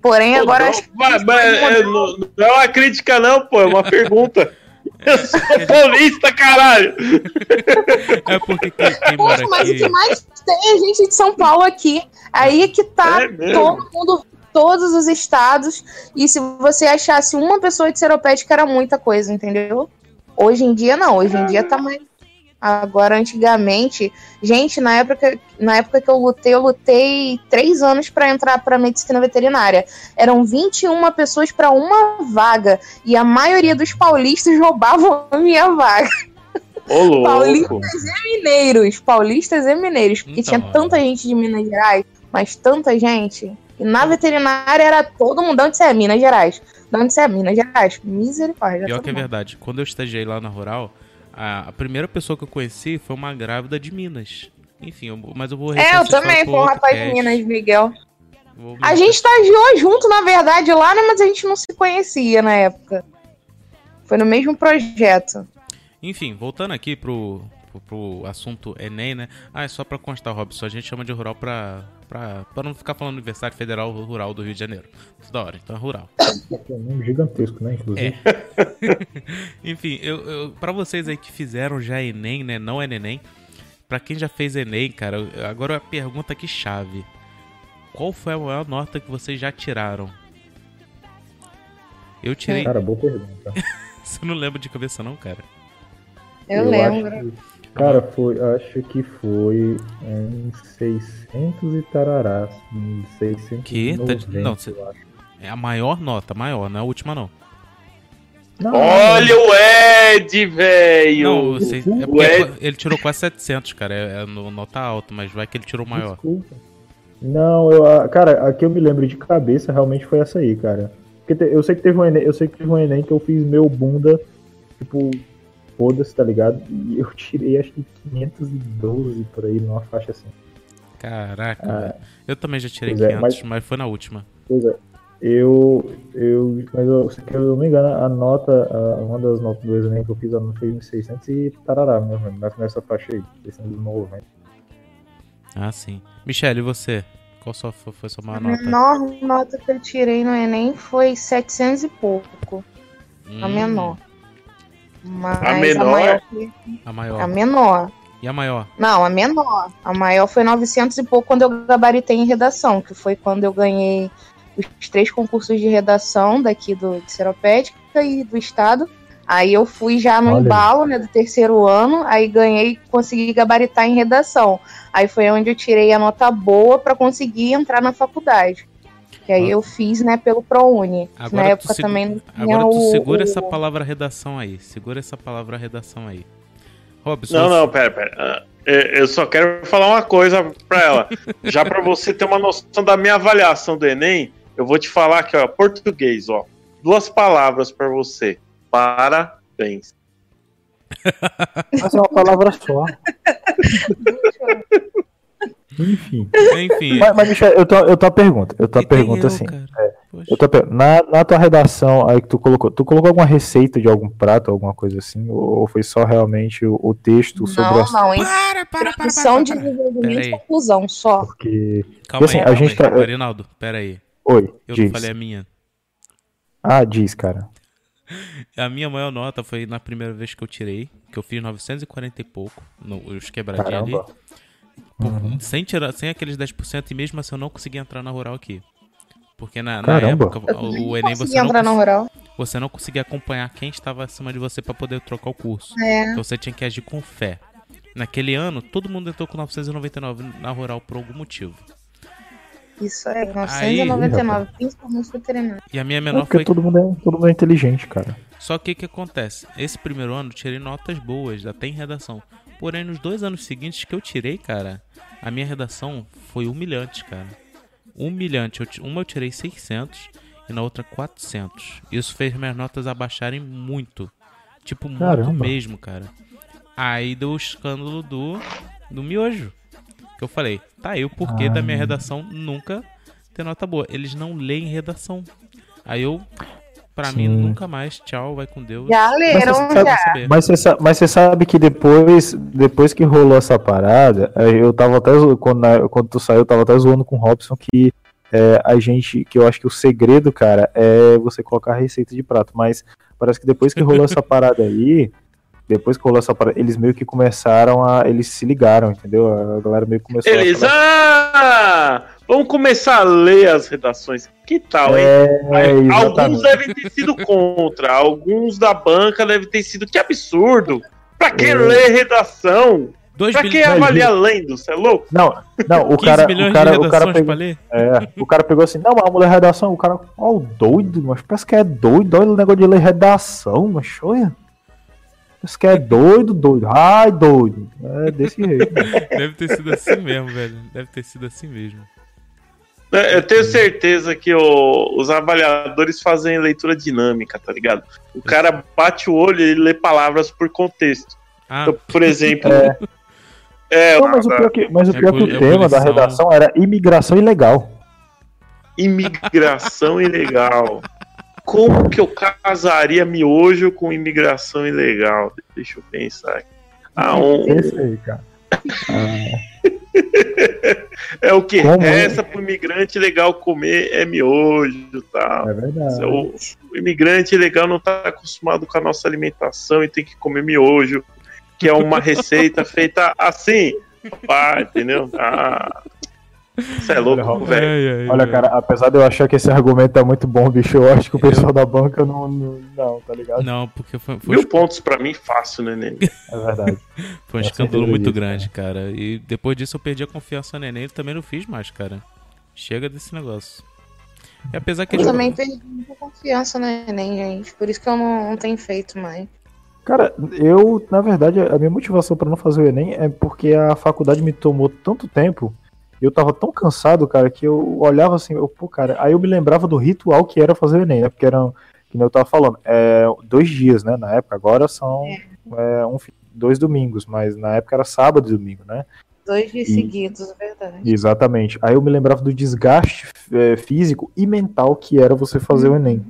Porém, agora Não, acho que mas- mas, é, não, não é uma crítica, não, pô, é uma pergunta. Eu sou paulista, caralho! É porque quem, quem mora Poxa, mas o aqui. que mais tem é gente de São Paulo aqui. Aí é que tá É todo mundo, todos os estados. E se você achasse uma pessoa de seropédica, era muita coisa, entendeu? Hoje em dia, não. Hoje em dia tá mais. Agora, antigamente, gente, na época, na época que eu lutei, eu lutei três anos para entrar para medicina veterinária. Eram 21 pessoas para uma vaga. E a maioria dos paulistas roubavam a minha vaga Ô, louco. Paulistas e mineiros, paulistas e mineiros, porque Então, tinha tanta gente de Minas Gerais, mas tanta gente. E na veterinária era todo mundo, você é? Minas Gerais. Você é? Minas Gerais. Misericórdia. Pior que é verdade. Quando eu estagiei lá na Rural, a, a primeira pessoa que eu conheci foi uma grávida de Minas. Enfim, eu- mas eu vou É, eu também, foi um rapaz de. Minas, Miguel. Vou- A gente estagiou junto, na verdade, lá, né? Mas a gente não se conhecia na época. Foi no mesmo projeto. Enfim, voltando aqui pro, pro, pro assunto Enem, né? Ah, é só pra constar, Robson, a gente chama de rural pra, pra, pra não ficar falando Universidade Federal Rural do Rio de Janeiro. Toda hora, então é rural. É um nome gigantesco, né? Inclusive. Enfim, eu, eu, pra vocês aí que fizeram já Enem, né? Não é Enem. Pra quem já fez Enem, cara, eu- agora a pergunta que chave. Qual foi a maior nota que vocês já tiraram? Eu tirei. Cara, boa pergunta. Você não lembra de cabeça, não, cara? Eu, acho lembro. Cara, foi, acho que foi em 600 e tararás. Em 690, Que? Tá de- não, cê-. É a maior nota, maior, não é a última, não. Não, Olha o Ed, velho! Não, é o Ed- ele tirou quase 700, cara. É, é no- nota alta, mas vai que ele tirou maior. Desculpa. Não, eu, a- cara, a que eu me lembro de cabeça realmente foi essa aí, cara. Porque te- eu sei que teve um Enem, eu sei que teve um Enem que eu fiz meu bunda, tipo, foda-se, tá ligado? E eu tirei acho que 512 por aí, numa faixa assim. Caraca, Ah. Eu também já tirei pois é, 500, mas- mas... foi na última. Pois é. Eu, eu, mas eu, se eu não me engano, a nota, a- uma das notas do Enem que eu fiz, a nota foi em 600 e tarará, mais ou menos, nessa- faixa aí, 690. Ah, sim. Michelle, e você? Qual sua, foi foi sua maior A nota? menor nota que eu tirei no Enem foi 700 e pouco. A Hum, menor. Mas A menor? maior foi A maior. a menor. E a maior? Não, a menor. A maior foi 900 e pouco quando eu gabaritei em redação, que foi quando eu ganhei os três concursos de redação daqui do de Seropédica e do estado. Aí eu fui já no Olha embalo, né, do terceiro ano, aí ganhei, consegui gabaritar em redação. Aí foi onde eu tirei a nota boa para conseguir entrar na faculdade. Que aí Ah. eu fiz, né, pelo ProUni. Agora na tu época segu- também Agora tu o- segura o- essa palavra redação aí. Segura essa palavra redação aí. Robson, Não, você- não, pera, pera. Ah, Eu só quero falar uma coisa pra ela. Já pra você ter uma noção da minha avaliação do Enem, eu vou te falar aqui, ó, português, ó. Duas palavras pra você. Parabéns. Mas é uma palavra só. Enfim. Enfim. Mas, mas Michel, eu tô, eu tô a pergunta. Eu tô a e tem pergunta eu, assim. Poxa. Eu tô na, na tua redação aí que tu colocou, tu colocou alguma receita de algum prato, alguma coisa assim? Ou, foi só realmente o, o texto sobre Não, o não, em Para, para, para, para, produção de para. desenvolvimento e conclusão só. Porque. Calma assim, aí, a calma gente aí. tá- Arinaldo, pera aí. Oi, Eu diz. não falei a minha. Ah, diz, cara. A minha maior nota foi na primeira vez que eu tirei, que eu fiz 940 e pouco, no, os quebradinhos ali. Por- Uhum. sem, tirar, sem aqueles 10% e mesmo assim eu não consegui entrar na rural aqui. Porque na, na Caramba. época o, o Enem você não, entrar na cons- rural. você não conseguia acompanhar quem estava acima de você pra poder trocar o curso. É. Então você tinha que agir com fé. Naquele ano, todo mundo entrou com 999 na rural por algum motivo. Isso aí, Aí, 999, principalmente veterinário. E a minha É menor porque foi. todo mundo, é, todo mundo é inteligente, cara. Só que o que acontece? Esse primeiro ano eu tirei notas boas, até em redação. Porém, nos dois anos seguintes que eu tirei, cara, a minha redação foi humilhante, cara. Humilhante. Eu uma eu tirei 600 e na outra 400. Isso fez minhas notas abaixarem muito. Tipo, muito Caramba. mesmo, cara. Aí deu o escândalo do, do miojo. Que eu falei, tá aí o porquê da minha redação nunca ter nota boa. Eles não leem redação. Aí eu, pra Sim. mim, nunca mais, tchau, vai com Deus. Já leram, sabe- já. Vai saber. Mas você, sa- mas você sabe que depois, depois que rolou essa parada, eh, eu tava até zo- quando, quando tu saiu, eu tava até zoando com o Robson que eh, a gente, que eu acho que o segredo, cara, é você colocar a receita de prato. Mas parece que depois que rolou essa parada aí, depois que rolou essa parada, eles meio que começaram a. Eles se ligaram, entendeu? A galera meio que começou Eles, a. falar- ah, vamos começar a ler as redações. Que tal, hein? É, alguns devem ter sido contra, alguns da banca devem ter sido. Que absurdo! Pra que É. ler redação? 2 Pra que avaliar lendo? Você é louco? Não, não, o 15 cara, milhões o cara, de o cara redações pegou, ler? É, o cara pegou assim, não, mas a mulher redação, o cara, ó, o doido, mas parece que é doido, olha o negócio de ler redação, mas olha. Parece que é doido, doido. Ai, doido. É desse jeito. Deve ter sido assim mesmo, velho. Deve ter sido assim mesmo. É, Eu tenho certeza que o- os avaliadores fazem leitura dinâmica, tá ligado? O cara bate o olho e lê palavras por contexto. Ah, Então, por exemplo. É. É, Não, mas o pior que, mas o, É pior que o é tema da redação era imigração ilegal. imigração ilegal. Como que eu casaria miojo com imigração ilegal? Deixa eu pensar. aqui. Ah, um, Esse aí, cara. é o que Como? resta pro imigrante legal comer é miojo tal. É verdade. O, o imigrante legal não tá acostumado com a nossa alimentação e tem que comer miojo, que é uma receita feita assim. Pá, entendeu? Ah, você é louco, Olha, velho. Olha, cara, apesar de eu achar que esse argumento é muito bom, bicho, eu acho que o pessoal da banca não, não, não, tá ligado? Não, porque foi, foi, Mil pontos pra mim fácil, né, Nenê? É verdade. foi um escândalo muito disso, grande, cara. E depois disso eu perdi a confiança no Neném e também não fiz mais, cara. Chega desse negócio. E apesar que Eu ele- também perdi muita confiança no Enem, gente. Por isso que eu não, não tenho feito mais. Cara, eu, na verdade, a minha motivação pra não fazer o Enem é porque a faculdade me tomou tanto tempo, eu tava tão cansado, cara, que eu olhava assim, eu, pô, cara, aí eu me lembrava do ritual que era fazer o Enem, né? Porque eram, que nem eu tava falando, é, dois dias, né? Na época, agora são é, um, fi- dois domingos, mas na época era sábado e domingo, né? Dois dias E- seguidos, é verdade. Exatamente. Aí eu me lembrava do desgaste é, físico e mental que era você fazer o Enem.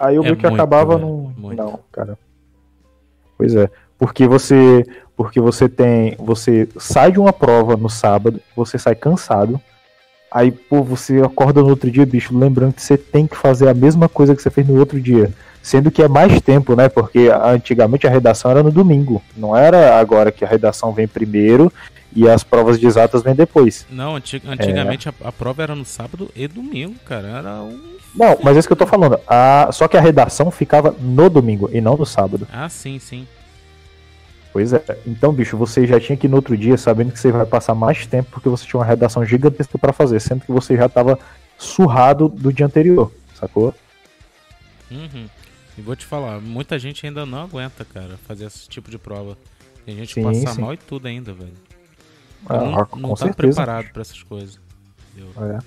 Aí eu É meio que muito, acabava velho, num. muito. Não, cara. Pois é. Porque você. Porque você tem. Você sai de uma prova no sábado, você sai cansado. Aí, pô, você acorda no outro dia, bicho, lembrando que você tem que fazer a mesma coisa que você fez no outro dia. Sendo que é mais tempo, né? Porque antigamente a redação era no domingo. Não era agora que a redação vem primeiro e as provas de exatas vêm depois. Não, anti- É. antigamente a, a prova era no sábado e domingo, cara. Era um. Não, mas é isso que eu tô falando. A... Só que a redação ficava no domingo e não no sábado. Ah, sim, sim. Pois é. Então, bicho, você já tinha que ir no outro dia sabendo que você vai passar mais tempo porque você tinha uma redação gigantesca pra fazer, sendo que você já tava surrado do dia anterior, sacou? Uhum. E vou te falar, muita gente ainda não aguenta, cara, fazer esse tipo de prova. Tem gente que Sim, passa sim. mal e tudo ainda, velho. Ah, não com não tá certeza. preparado pra essas coisas. entendeu? É.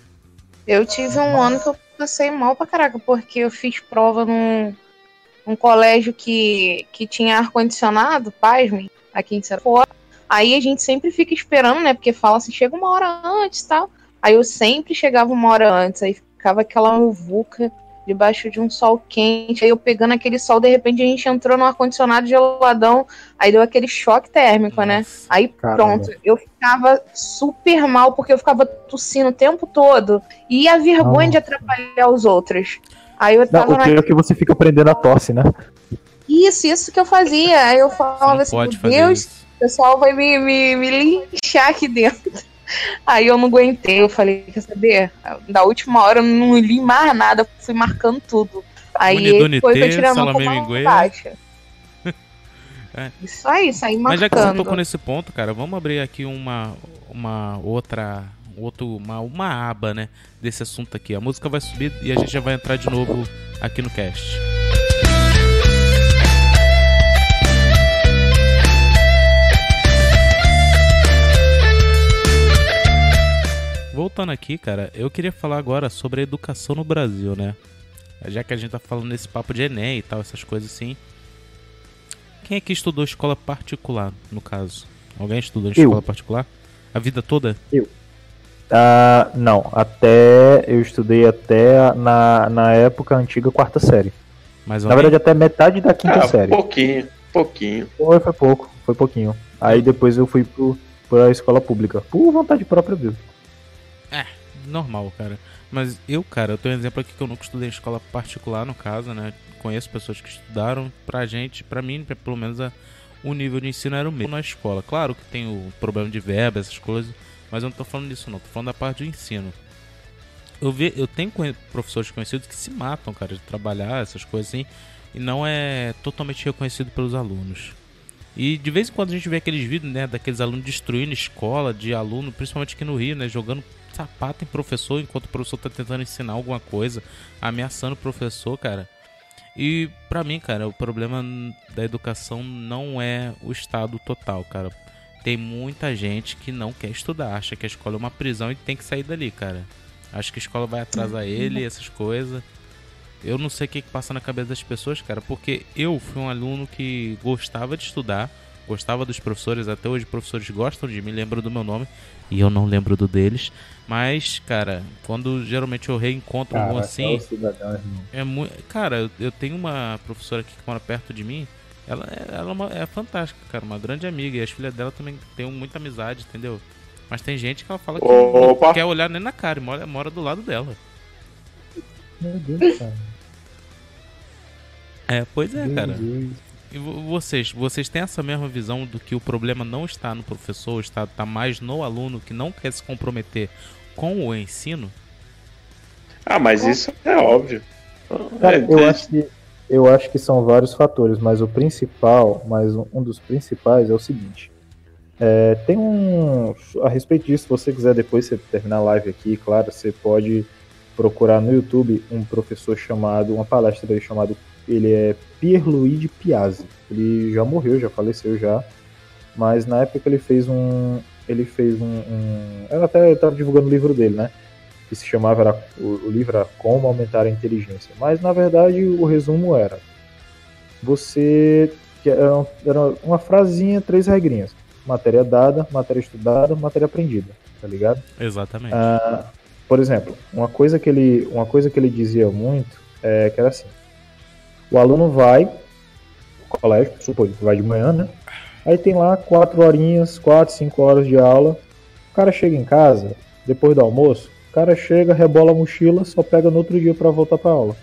Eu tive um ano que eu passei mal pra caraca, porque eu fiz prova num, num colégio que, que tinha ar-condicionado, pasmem, aqui em Sarafora. Aí a gente sempre fica esperando, né? Porque fala assim, chega uma hora antes e tal. Aí eu sempre chegava uma hora antes, aí ficava aquela muvuca debaixo de um sol quente. Aí eu pegando aquele sol, de repente a gente entrou no ar-condicionado geladão, aí deu aquele choque térmico, né? Aí Caramba. pronto, eu ficava super mal porque eu ficava tossindo o tempo todo e a vergonha de atrapalhar os outros. Aí eu Não, tava o na... que é que você fica aprendendo a tosse, né? Isso, isso que eu fazia. Aí eu falava não assim, pode meu Deus, isso. o pessoal vai me, me, me linchar aqui dentro. Aí eu não aguentei, eu falei, quer saber? Da última hora eu não li mais nada, fui marcando tudo. Aí Unidunité, foi que eu tirei a nota salame minguê. baixa. É. Isso aí, saí Mas já que você marcando. tocou nesse ponto, cara, vamos abrir aqui uma, uma outra outro, uma, uma aba, né, desse assunto aqui. A música vai subir e a gente já vai entrar de novo aqui no cast. Voltando aqui, cara, eu queria falar agora sobre a educação no Brasil, né? Já que a gente tá falando nesse papo de Enem e tal, essas coisas assim. Quem é que estudou escola particular, no caso? Alguém estudou em eu. escola particular? A vida toda? Eu. Ah, não, até eu estudei até na, na época antiga quarta série. Mais Na verdade, até metade da quinta Ah, série. pouquinho, pouquinho. Foi, foi pouco, foi pouquinho. Aí depois eu fui pro, pra escola pública, por vontade própria mesmo. normal, cara. Mas eu, cara, eu tenho um exemplo aqui que eu nunca estudei em escola particular, no caso, né? Conheço pessoas que estudaram. Pra gente, pra mim, pelo menos, a- o nível de ensino era o mesmo na escola. Claro que tem o problema de verba, essas coisas, mas eu não tô falando disso, não. Tô falando da parte do ensino. Eu, vi, eu tenho professores conhecidos que se matam, cara, de trabalhar, essas coisas assim, e não é totalmente reconhecido pelos alunos. E de vez em quando a gente vê aqueles vídeos, né, daqueles alunos destruindo escola, de aluno, principalmente aqui no Rio, né, jogando sapato em professor enquanto o professor tá tentando ensinar alguma coisa, ameaçando o professor, cara. E pra mim, cara, o problema da educação não é o estado total, cara. Tem muita gente que não quer estudar, acha que a escola é uma prisão e tem que sair dali, cara. Acha que a escola vai atrasar ele, essas coisas. Eu não sei o que, que passa na cabeça das pessoas, cara, porque eu fui um aluno que gostava de estudar, gostava dos professores, até hoje professores gostam de mim, lembram do meu nome, e eu não lembro do deles. Mas, cara, quando geralmente eu reencontro um assim, cidadão, irmão. é muito. Cara, eu tenho uma professora aqui que mora perto de mim. Ela, é- ela é, uma- é fantástica, cara, uma grande amiga. E as filhas dela também têm muita amizade, entendeu? Mas tem gente que ela fala que Opa. não quer olhar nem na cara e mora, mora do lado dela. Meu Deus, cara. É, pois é, Meu cara. Deus. E vo- vocês, vocês têm essa mesma visão do que o problema não está no professor, está tá mais no aluno que não quer se comprometer com o ensino? Ah, mas isso é óbvio. Cara, É, eu é- acho que eu acho que são vários fatores, mas o principal, mas um dos principais é o seguinte. É, tem um a respeito disso, se você quiser depois você terminar a live aqui, claro, você pode procurar no YouTube um professor chamado, uma palestra dele chamado, ele é Pierluigi Piazzi. Ele já morreu, já faleceu já, mas na época ele fez um, ele fez um, um ela até estava divulgando o livro dele, né? Que se chamava era, o, o livro era Como Aumentar a Inteligência. Mas na verdade o resumo era você que era, era uma frasinha, três regrinhas: matéria dada, matéria estudada, matéria aprendida, tá ligado? Exatamente. Ah, por exemplo, uma coisa que ele, uma coisa que ele dizia muito é que era assim: o aluno vai ao colégio, supor, vai de manhã, né? Aí tem lá quatro horinhas, quatro, cinco horas de aula. O cara chega em casa, depois do almoço, o cara chega, rebola a mochila, só pega no outro dia pra voltar pra aula.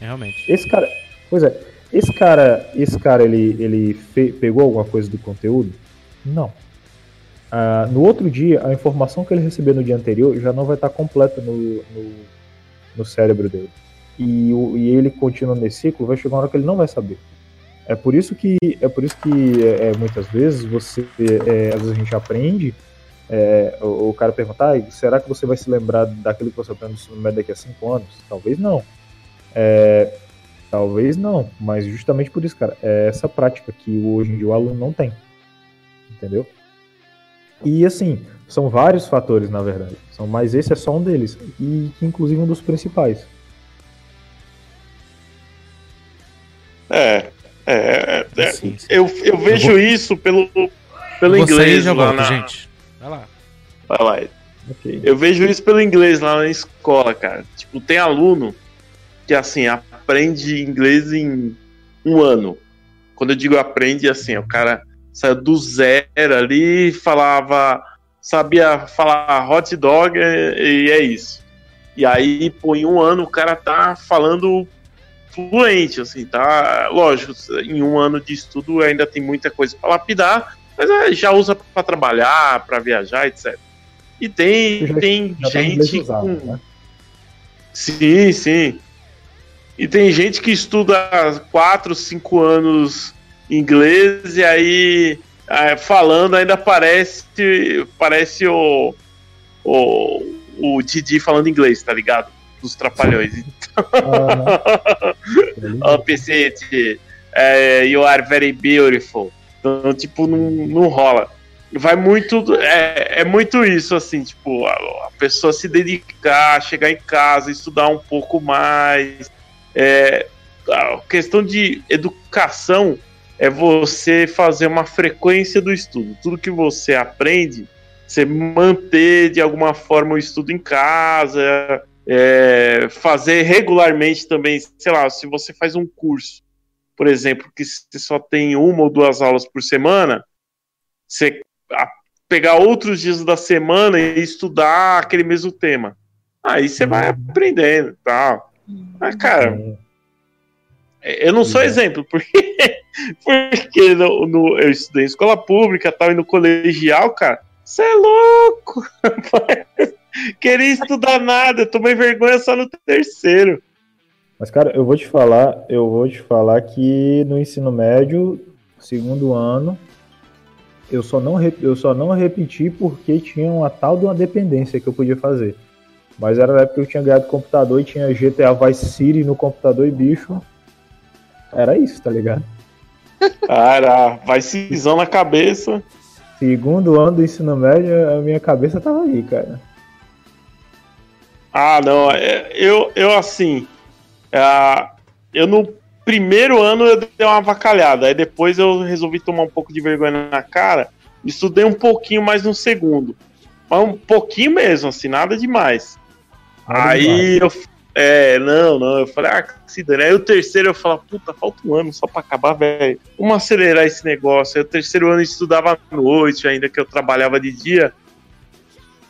Realmente. Esse cara, pois é, esse cara, esse cara ele, ele fe- pegou alguma coisa do conteúdo? Não. Ah, no outro dia, a informação que ele recebeu no dia anterior já não vai estar completa no, no, no cérebro dele. E, o- e ele continua nesse ciclo, vai chegar uma hora que ele não vai saber. É por isso que, é por isso que é, é, muitas vezes você, é, às vezes a gente aprende, é, o, o cara pergunta, "Ah, será que você vai se lembrar daquilo que você aprende no ensino médio daqui a cinco anos? Talvez não. É, talvez não, mas justamente por isso, cara, é essa prática que hoje em dia o aluno não tem. Entendeu? E assim, são vários fatores, na verdade. São, mas esse é só um deles. E que inclusive um dos principais. É, é, é, é. Eu, eu vejo isso pelo, pelo Eu vou sair e inglês lá volto, na... gente. Vai lá. Vai lá. Ok. Eu vejo isso pelo inglês lá na escola, cara. Tipo, tem aluno que, assim, aprende inglês em um ano. Quando eu digo aprende, assim, o cara saiu do zero ali, falava, sabia falar hot dog e, e é isso. E aí, pô, em um ano o cara tá falando fluente, assim, tá? Lógico, em um ano de estudo ainda tem muita coisa para lapidar, mas é, já usa para trabalhar, para viajar, etc. E tem, Já- tem Já inglês gente usado, com, né? Sim, sim. E tem gente que estuda há 4, 5 anos inglês e aí é, falando ainda parece parece o, o, o Didi falando inglês, tá ligado? Dos trapalhões. Ah, oh, PC, é, you are very beautiful. Então, tipo, não, não rola. vai muito. É, é muito isso, assim, tipo, a, a, pessoa se dedicar, chegar em casa, estudar um pouco mais. É, a questão de educação é você fazer uma frequência do estudo. Tudo que você aprende, você manter de alguma forma o estudo em casa, é, fazer regularmente também, sei lá, se você faz um curso, por exemplo, que você só tem uma ou duas aulas por semana, você pegar outros dias da semana e estudar aquele mesmo tema. Aí você vai uhum. aprendendo tal. Mas, cara, eu não sou exemplo, porque, porque no, no, eu estudei em escola pública tal, e no colegial, cara, você é louco! Queria estudar nada, tomei vergonha só no terceiro. Mas, cara, eu vou te falar, eu vou te falar que no ensino médio, segundo ano, eu só não, eu só não repeti porque tinha uma tal de uma dependência que eu podia fazer. Mas era na época que eu tinha ganhado computador e tinha GTA Vice City no computador e bicho. Era isso, tá ligado? Cara, vai cisão na cabeça. Segundo ano do ensino médio, a minha cabeça tava aí, cara. Ah, não. É, eu, eu assim. É, eu no primeiro ano eu dei uma avacalhada. Aí depois eu resolvi tomar um pouco de vergonha na cara. Estudei um pouquinho mais no segundo. Mas um pouquinho mesmo, assim, nada demais. Nada aí demais. eu. É, não, não. Eu falei, ah, se dane. Aí o terceiro eu falei, puta, falta um ano só pra acabar, velho. Vamos acelerar esse negócio. Aí o terceiro ano eu estudava à noite, ainda que eu trabalhava de dia.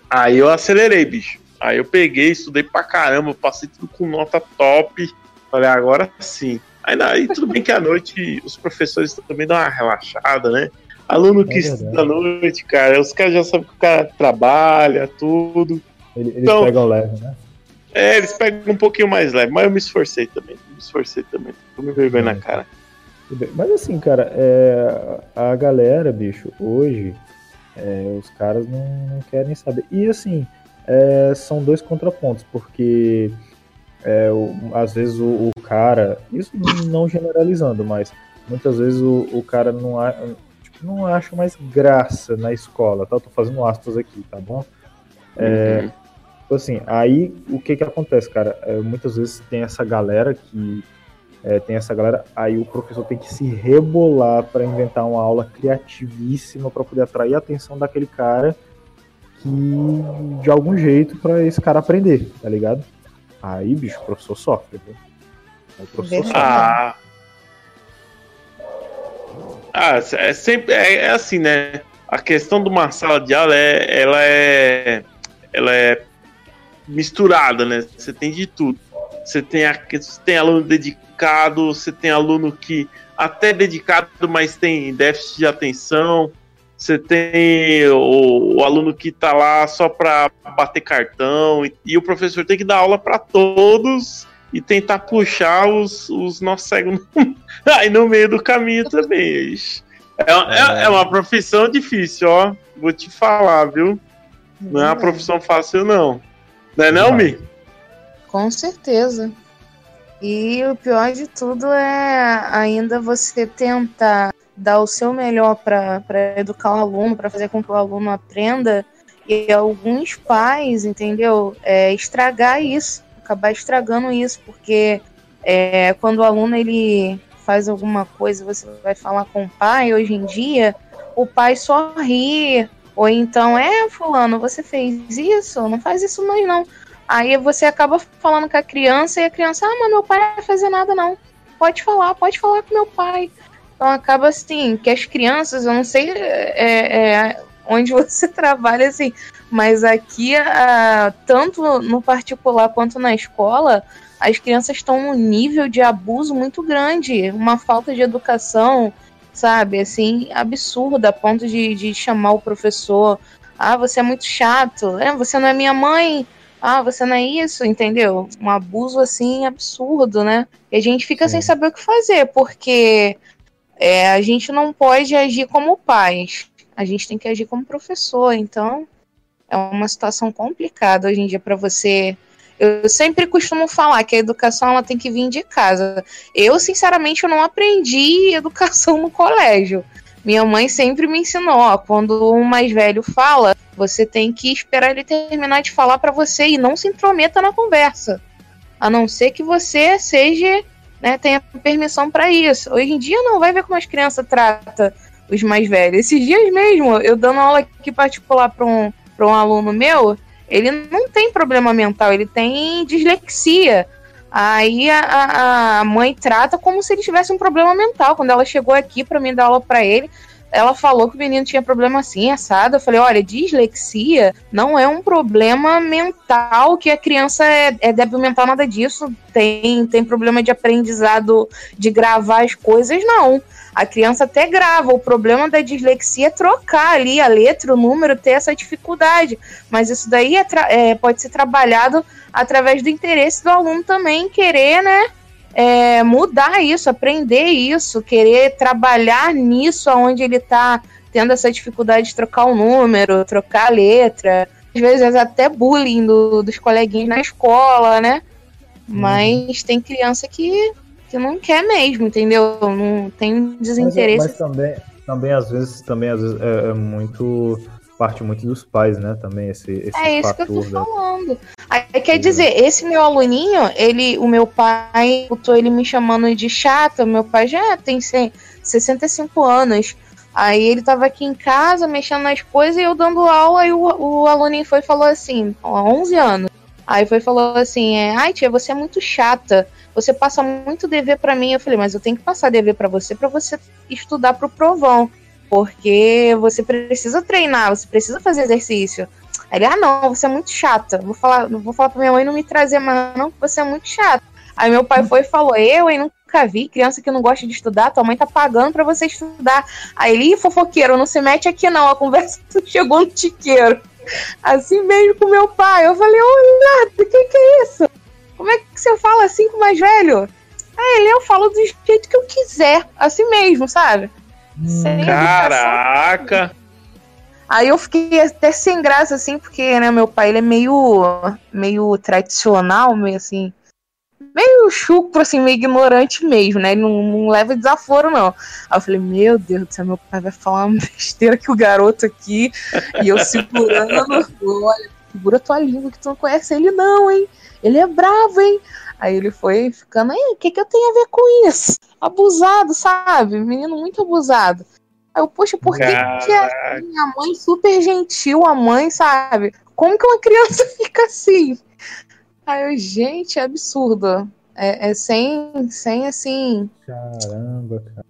Aí eu acelerei, bicho. Aí eu peguei, estudei pra caramba, passei tudo com nota top. Falei, agora sim. Aí, aí tudo bem que à noite os professores também dão uma relaxada, né? Aluno que é estuda à noite, cara, os caras já sabem que o cara trabalha, tudo. Eles, então, pegam leve, né? É, eles pegam um pouquinho mais leve, mas eu me esforcei também. Me esforcei também. Tô me vergonha é. na cara. Mas assim, cara, é, a galera, bicho, hoje, é, os caras não, não, querem saber. E assim, é, são dois contrapontos, porque é, o, às vezes o, o, cara, isso não generalizando, mas muitas vezes o, o cara não, tipo, não acha mais graça na escola, tá? Eu tô fazendo aspas aqui, tá bom? É, uhum. Tipo assim, aí o que que acontece, cara? É, muitas vezes tem essa galera que é, tem essa galera, aí o professor tem que se rebolar para inventar uma aula criativíssima para poder atrair a atenção daquele cara que de algum jeito para esse cara aprender, tá ligado? Aí, bicho, o professor sofre, viu? o professor sofre. Ah. Ah, é sempre é, é, assim, né? A questão de uma sala de aula é, ela é, ela é misturada, né? Você tem de tudo. Você tem, a, você tem aluno dedicado, você tem aluno que até dedicado, mas tem déficit de atenção. Você tem o, o aluno que está lá só para bater cartão, e, e, o professor tem que dar aula para todos e tentar puxar os, os nossos cegos aí no meio do caminho também. É, é, é uma profissão difícil, ó. Vou te falar, viu? Não é uma profissão fácil, não. Não é não, Mi? Com certeza. E o pior de tudo é ainda você tentar dar o seu melhor para educar o aluno, para fazer com que o aluno aprenda, e alguns pais, entendeu? É, estragar isso, acabar estragando isso, porque é, quando o aluno ele faz alguma coisa, você vai falar com o pai, hoje em dia, o pai só ri, ou então, é, fulano, você fez isso? Não faz isso mais não. Aí você acaba falando com a criança e a criança, ah, mas meu pai não vai fazer nada não. Pode falar, pode falar com meu pai. Então acaba assim, que as crianças, eu não sei é, é, onde você trabalha assim, mas aqui, a, tanto no particular quanto na escola, as crianças estão num nível de abuso muito grande, uma falta de educação, sabe, assim, absurda, a ponto de, de chamar o professor, ah, você é muito chato, é, você não é minha mãe, ah, você não é isso, entendeu? Um abuso assim absurdo, né? E a gente fica Sim. sem saber o que fazer, porque é, a gente não pode agir como pais, a gente tem que agir como professor. Então, é uma situação complicada hoje em dia para você. Eu sempre costumo falar que a educação ela tem que vir de casa. Eu, sinceramente, eu não aprendi educação no colégio. Minha mãe sempre me ensinou, ó, quando um mais velho fala, você tem que esperar ele terminar de falar para você e não se intrometa na conversa. A não ser que você seja, né, tenha permissão para isso. Hoje em dia não vai ver como as crianças tratam os mais velhos. Esses dias mesmo, eu dando aula aqui particular para um, um aluno meu, ele não tem problema mental, ele tem dislexia. Aí a, a mãe trata como se ele tivesse um problema mental. Quando ela chegou aqui para mim dar aula para ele, ela falou que o menino tinha problema assim, assado. Eu falei, olha, dislexia não é um problema mental que a criança é, é débil mental, nada disso. Tem, tem problema de aprendizado de gravar as coisas, não. A criança até grava. O problema da dislexia é trocar ali a letra, o número, ter essa dificuldade. Mas isso daí é, é pode ser trabalhado através do interesse do aluno também querer, né? É, mudar isso, aprender isso, querer trabalhar nisso onde ele está tendo essa dificuldade de trocar o número, trocar a letra, às vezes até bullying do, dos coleguinhas na escola, né? Uhum. Mas tem criança que que não quer mesmo, entendeu? Não tem desinteresse. Mas, mas também, também às vezes, também às vezes é, é, muito parte muito dos pais, né? Também esse, esse é isso que eu tô falando. Aí quer dizer, esse meu aluninho, ele, o meu pai, botou ele me chamando de chata. Meu pai já tem 65 anos. Aí ele tava aqui em casa mexendo nas coisas e eu dando aula e o, o aluninho foi e falou assim, 11 anos. Aí foi e falou assim, é, ai tia, você é muito chata você passa muito dever para mim. Eu falei, mas eu tenho que passar dever para você para você estudar pro provão, porque você precisa treinar, você precisa fazer exercício. Aí ele, ah, não, você é muito chata. Vou falar, vou falar pra minha mãe não me trazer mais, não, você é muito chata. Aí meu pai foi e falou, eu, hein, nunca vi criança que não gosta de estudar, tua mãe tá pagando para você estudar. Aí ele, fofoqueiro, não se mete aqui não, a conversa chegou no tiqueiro. Assim mesmo com meu pai. Eu falei, ô, Leonardo, o que que é isso? Como é que você fala assim com o mais velho? Ah, ele eu falo do jeito que eu quiser, assim mesmo, sabe? Sem Caraca! Aí eu fiquei até sem graça, assim, porque, né, meu pai, ele é meio, meio tradicional, meio assim, meio chucro, assim, meio ignorante mesmo, né? Ele não, não leva desaforo, não. Aí eu falei, meu Deus do céu, meu pai vai falar uma besteira que o garoto aqui, e eu segurando, olha, segura tua língua que tu não conhece ele não, hein? Ele é bravo, hein? Aí ele foi ficando, aí, o que, que eu tenho a ver com isso? Abusado, sabe? Menino muito abusado. Aí eu, poxa, por que, que a minha mãe super gentil, a mãe, sabe? Como que uma criança fica assim? Aí eu, gente, é absurdo. É, é sem, sem assim. Caramba, cara.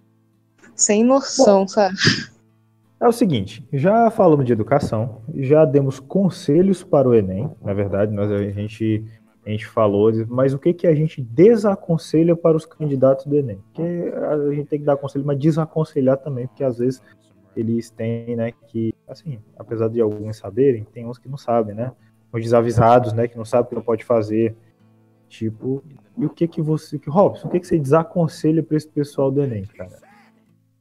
Sem noção, Bom, sabe? É o seguinte, já falamos de educação, já demos conselhos para o Enem, na verdade, nós, a gente a gente falou, mas o que, que a gente desaconselha para os candidatos do Enem? Porque a gente tem que dar conselho, mas desaconselhar também, porque às vezes eles têm, né, que, assim, apesar de alguns saberem, tem uns que não sabem, né? Os desavisados, né, que não sabem o que não pode fazer. Tipo, e o que que você, que, Robson, o que que você desaconselha para esse pessoal do Enem, cara?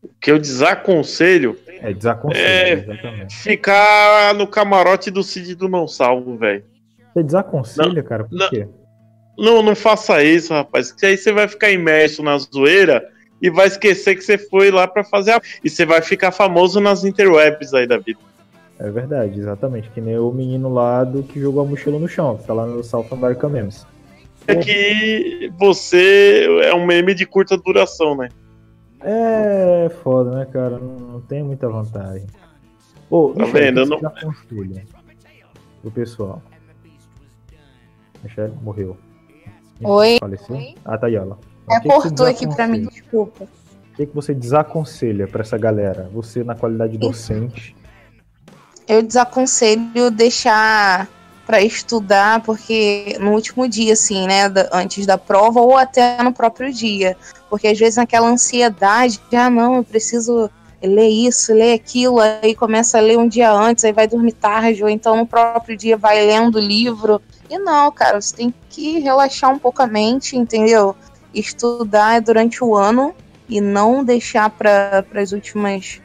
O que eu desaconselho? É, desaconselho, é exatamente. Ficar no camarote do Cid do Não Salvo, velho. Você desaconselha, não, cara? Por não, quê? Não, não faça isso, rapaz. Que aí você vai ficar imerso na zoeira e vai esquecer que você foi lá para fazer a... E você vai ficar famoso nas interwebs aí da vida. É verdade, exatamente. Que nem o menino lá do que jogou a mochila no chão, que tá lá no South America Memes. É que você é um meme de curta duração, né? É foda, né, cara? Não, não tem muita vantagem. Pô, tá vendo? Não... O pessoal. Michelle morreu. Oi. Faleceu? Ah, tá aí ela. É, cortou aqui pra mim, desculpa. O que, que você desaconselha para essa galera? Você, na qualidade docente. Eu desaconselho deixar para estudar, porque no último dia, assim, né, antes da prova ou até no próprio dia, porque às vezes naquela ansiedade, de, ah, não, eu preciso ler isso, ler aquilo, aí começa a ler um dia antes, aí vai dormir tarde, ou então no próprio dia vai lendo o livro, e não, cara, você tem que relaxar um pouco a mente, entendeu? Estudar durante o ano e não deixar para as últimas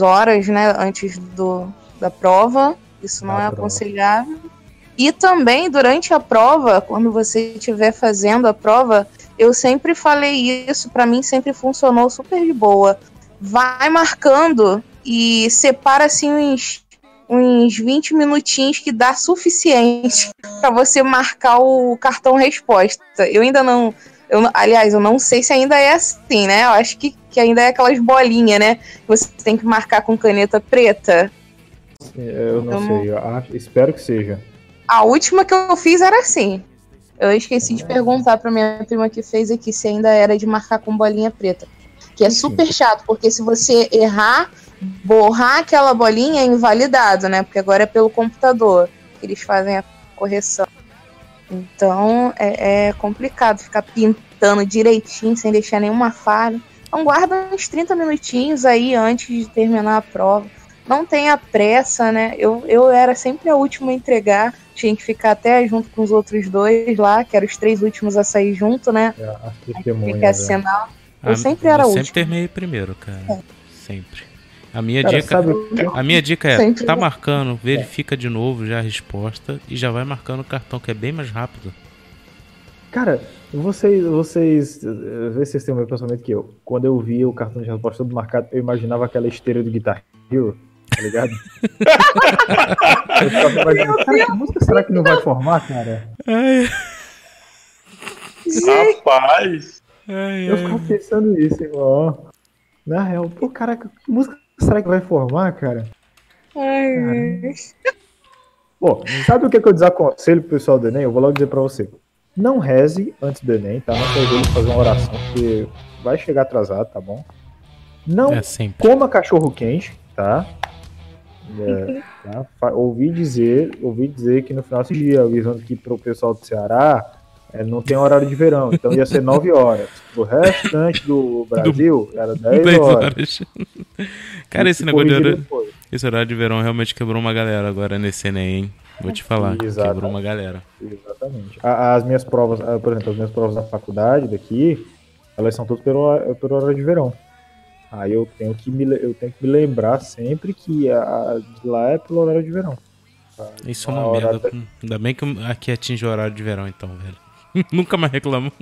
horas, né, antes do, da prova. Isso não é aconselhável. E também durante a prova, quando você estiver fazendo a prova, eu sempre falei isso, para mim sempre funcionou super de boa. Vai marcando e separa assim uns, uns 20 minutinhos que dá suficiente para você marcar o cartão resposta. Eu ainda não. Eu, aliás, eu não sei se ainda é assim, né? Eu acho que, que ainda é aquelas bolinhas, né? Que você tem que marcar com caneta preta. Eu não Eu sei, eu acho- espero que seja. A última que eu fiz era assim. Eu esqueci de perguntar pra minha prima que fez aqui se ainda era de marcar com bolinha preta. Que é super chato, porque se você errar, borrar aquela bolinha é invalidado, né? Porque agora é pelo computador que eles fazem a correção. Então é, é complicado ficar pintando direitinho, sem deixar nenhuma falha. Então guarda uns 30 minutinhos aí antes de terminar a prova. Não tenha pressa, né? Eu, eu era sempre a última a entregar. Tinha que ficar até junto com os outros dois lá, que eram os três últimos a sair junto, né? É, a Tem testemunha. que né? Eu Ah, sempre era eu sempre último. terminei primeiro, cara. Sempre. A minha Cara, dica, sabe a minha dica é, Sempre. tá marcando, verifica de novo já a resposta e já vai marcando o cartão que é bem mais rápido. Cara, vocês, vocês, vocês têm o mesmo pensamento que eu. Quando eu via o cartão de resposta todo marcado, eu imaginava aquela esteira do Guitar Hero, tá ligado? eu ficava imaginando, cara, que música será que não vai formar, cara? Rapaz. Eu ficava pensando isso, irmão. Na real, pô, caraca, que música será que vai formar, cara? Ai, Pô, sabe o que, é que eu desaconselho pro pessoal do Enem? Eu vou logo dizer pra você. Não reze antes do Enem, tá? Não precisa fazer uma oração, porque vai chegar atrasado, tá bom? Não É coma cachorro quente, tá? É, tá? Ouvi dizer, ouvi dizer que no final desse dia, avisando que pro pessoal do Ceará é, não tem horário de verão, então ia ser 9 horas. O restante do Brasil era 10, 10 horas. horas. Cara, esse Se negócio de horário, depois. esse horário de verão realmente quebrou uma galera agora nesse Enem, hein? Vou te falar, Exato. quebrou uma galera. Exatamente. As minhas provas, ah, por exemplo, as minhas provas da faculdade daqui, elas são todas pelo, hor- pelo horário de verão. Aí eu tenho que me, eu tenho que me lembrar sempre que a, de lá é pelo horário de verão. Isso é uma merda. Ainda bem que aqui atinge o horário de verão, então, velho. Nunca mais reclamo.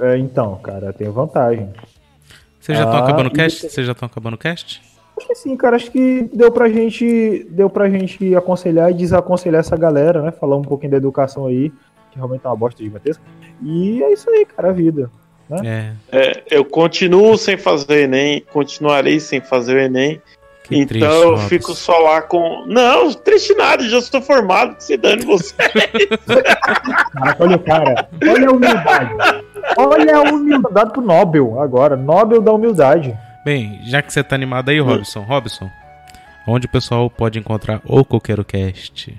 É, Então, cara, tem vantagem. Vocês já estão Ah, acabando o cast? você- Vocês já estão acabando o cast? Acho que sim, cara, acho que deu pra gente, deu pra gente aconselhar e desaconselhar essa galera, né? Falar um pouquinho da educação aí, que realmente é uma bosta gigantesca. E é isso aí, cara, a vida. É. É, eu continuo sem fazer o Enem, continuarei sem fazer o Enem. Que então triste, eu fico só lá com. Não, triste nada, já estou formado, que se dane você. Caraca, olha o cara, olha a humildade. Olha a humildade pro Nobel agora, Nobel da humildade. Bem, já que você tá animado aí, Robson, Robson, onde o pessoal pode encontrar o Coqueiro Cast?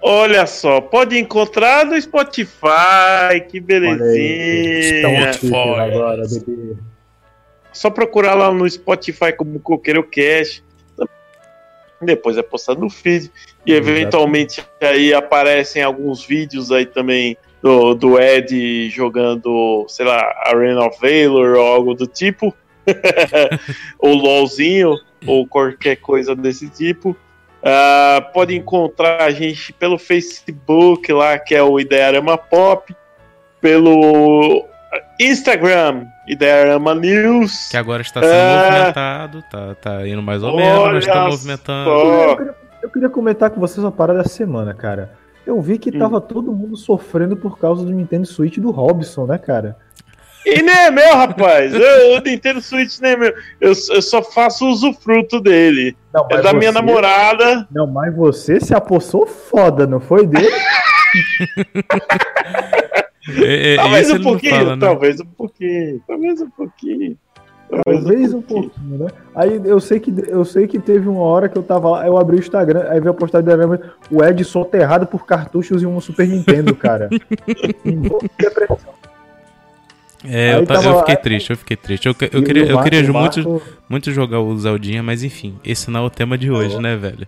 Olha só, pode encontrar no Spotify, que belezinha. Spotify agora, bebê. Só procurar lá no Spotify como Coqueiro Cast. Depois é postado no feed. E eventualmente aí aparecem alguns vídeos aí também do, do Ed jogando, sei lá, Arena of Valor ou algo do tipo. ou LOLzinho, ou qualquer coisa desse tipo. Ah, pode encontrar a gente pelo Facebook lá, que é o Idearama Pop. Pelo Instagram, Idearama News. Que agora está sendo É. movimentado, tá, tá indo mais ou menos, mas tá Olha movimentando. Eu queria, eu queria comentar com vocês uma parada dessa semana, cara. Eu vi que tava todo mundo sofrendo por causa do Nintendo Switch do Robson, né, cara? E nem é meu, rapaz. Eu, o Nintendo Switch nem é meu. Eu, eu só faço usufruto dele. Não, É da minha namorada. Não, mas você se apossou foda, não foi dele? É, é, Talvez um fala, né? talvez um pouquinho. Talvez um pouquinho. Talvez um pouquinho, né? Aí eu sei que eu sei que teve uma hora que eu tava lá, eu abri o Instagram, aí vi a postagem da Arama, o Ed soterrado por cartuchos e um Super Nintendo, cara. Depressão. É, eu, ta- tava eu lá- fiquei triste, eu fiquei triste. Eu, eu queria, eu queria muito, Marco- muito jogar o Zeldinha, mas enfim, esse não é o tema de hoje, né, velho?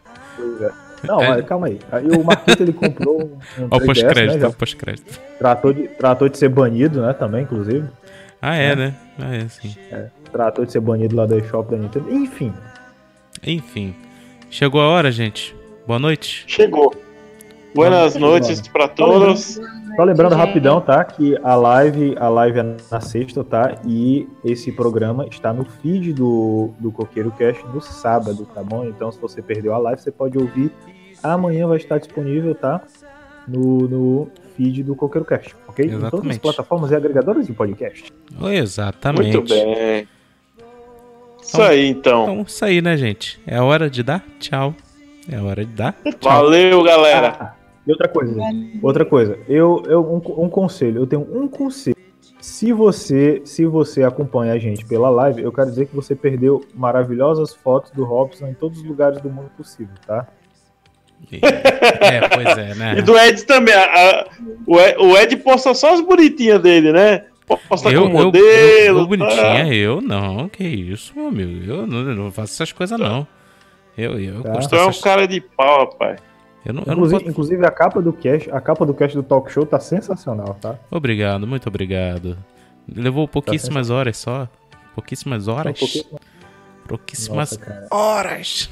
Não, É. mas calma aí. Aí o Marquito ele comprou um, um Ó, o 3DS, pós-crédito, né? pós-crédito. tratou, de, tratou de ser banido, né? Também, inclusive. Ah, é, né? Ah, é, sim. Tratou de ser banido lá da eShop da Nintendo. Enfim. Enfim. Chegou a hora, gente. Boa noite. Chegou. Buenas Vamos, noites para todos. Só lembrando rapidão, tá? Que a live, a live é na sexta, tá? E esse programa está no feed do, do Coqueiro Cast no sábado, tá bom? Então, se você perdeu a live, você pode ouvir. Amanhã vai estar disponível, tá? No, no feed do Coqueiro Cast, ok? Em todas as Exatamente. plataformas e agregadores de podcast. Exatamente. Muito bem. Isso aí, então. Então, isso aí, né, gente? É hora de dar tchau. É hora de dar tchau. Valeu, galera. Ah, e outra coisa, outra coisa. Eu, eu um, um conselho, eu tenho um conselho. Se você, se você acompanha a gente pela live, eu quero dizer que você perdeu maravilhosas fotos do Robson em todos os lugares do mundo possível, tá? É, pois é, né? E do Ed também. a- a- o, Ed, o Ed posta só as bonitinhas dele, né? Posta Eu, com eu, modelo. eu, eu tá? bonitinha, eu não, que isso, meu amigo. Eu não, eu não faço essas coisas, não. Eu, eu, Tá. Tu é um essas- cara de pau, rapaz. eu não, eu não Inclusive, inclusive a capa do cast, a capa do cast do talk show tá sensacional, tá? Obrigado, muito obrigado. Levou pouquíssimas horas só. Pouquíssimas horas. pouquíssimo- Pouquíssimas Nossa, horas.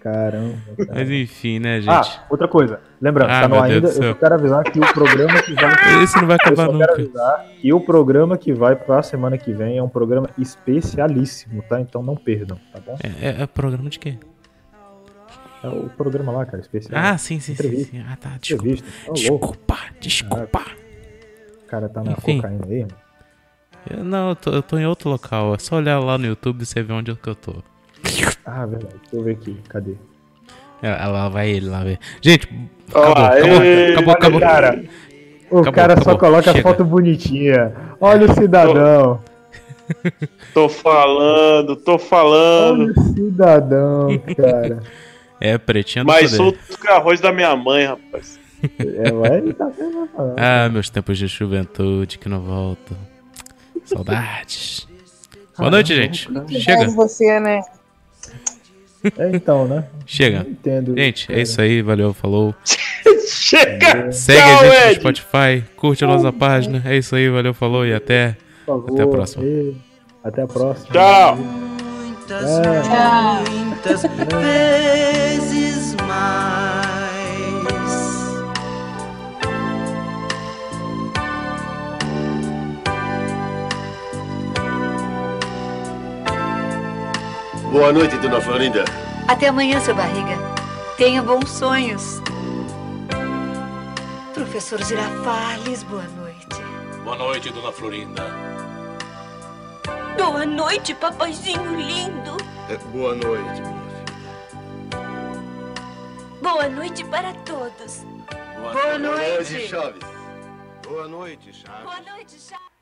Caramba. cara. Mas enfim, né, gente? Ah, outra coisa. Lembrando, Ah, tá no ainda, eu só quero avisar que o programa que vai Esse não vai Eu acabar só nunca. quero avisar que o programa que vai pra semana que vem é um programa especialíssimo, tá? Então não perdam, tá bom? É, é- é programa de quê? É o programa lá, cara, especial. Ah, sim, sim, sim, sim. Ah, tá. Desculpa. Tá. Desculpa, desculpa. O cara tá na Enfim. cocaína aí, mano. Eu, não, eu tô, eu tô em outro local. É só olhar lá no YouTube e você vê onde é que eu tô. Ah, verdade. Deixa eu ver aqui. Cadê? É, lá vai ele, lá vai. Gente, acabou, acabou, ei, acabou, acabou. Cara, o Acabou, cara só acabou. coloca Chega. foto bonitinha. Olha o cidadão. Tô falando, tô falando. Olha o cidadão, cara. É, pretinha do Mas solto com arroz da minha mãe, rapaz. É, tá. Ah, meus tempos de juventude que não voltam. Saudades. Boa noite, gente. Chega, você, né? É, então, né? chega. Entendo. Gente, é isso aí. Valeu, falou. Chega! Segue Tchau, a gente no Ed. Spotify. Curte a nossa página. É isso aí. Valeu, falou e até. Favor. Até a próxima. E- Até a próxima. Tchau! muitas, É. Boa noite, dona Florinda. Até amanhã, seu barriga. Tenha bons sonhos. Professor Girafales, boa noite. Boa noite, dona Florinda. Boa noite, papaizinho lindo. É, boa noite, minha filha. Boa noite para todos. Boa, Boa noite. Chaves. Boa noite, Chaves. Boa noite, Chaves.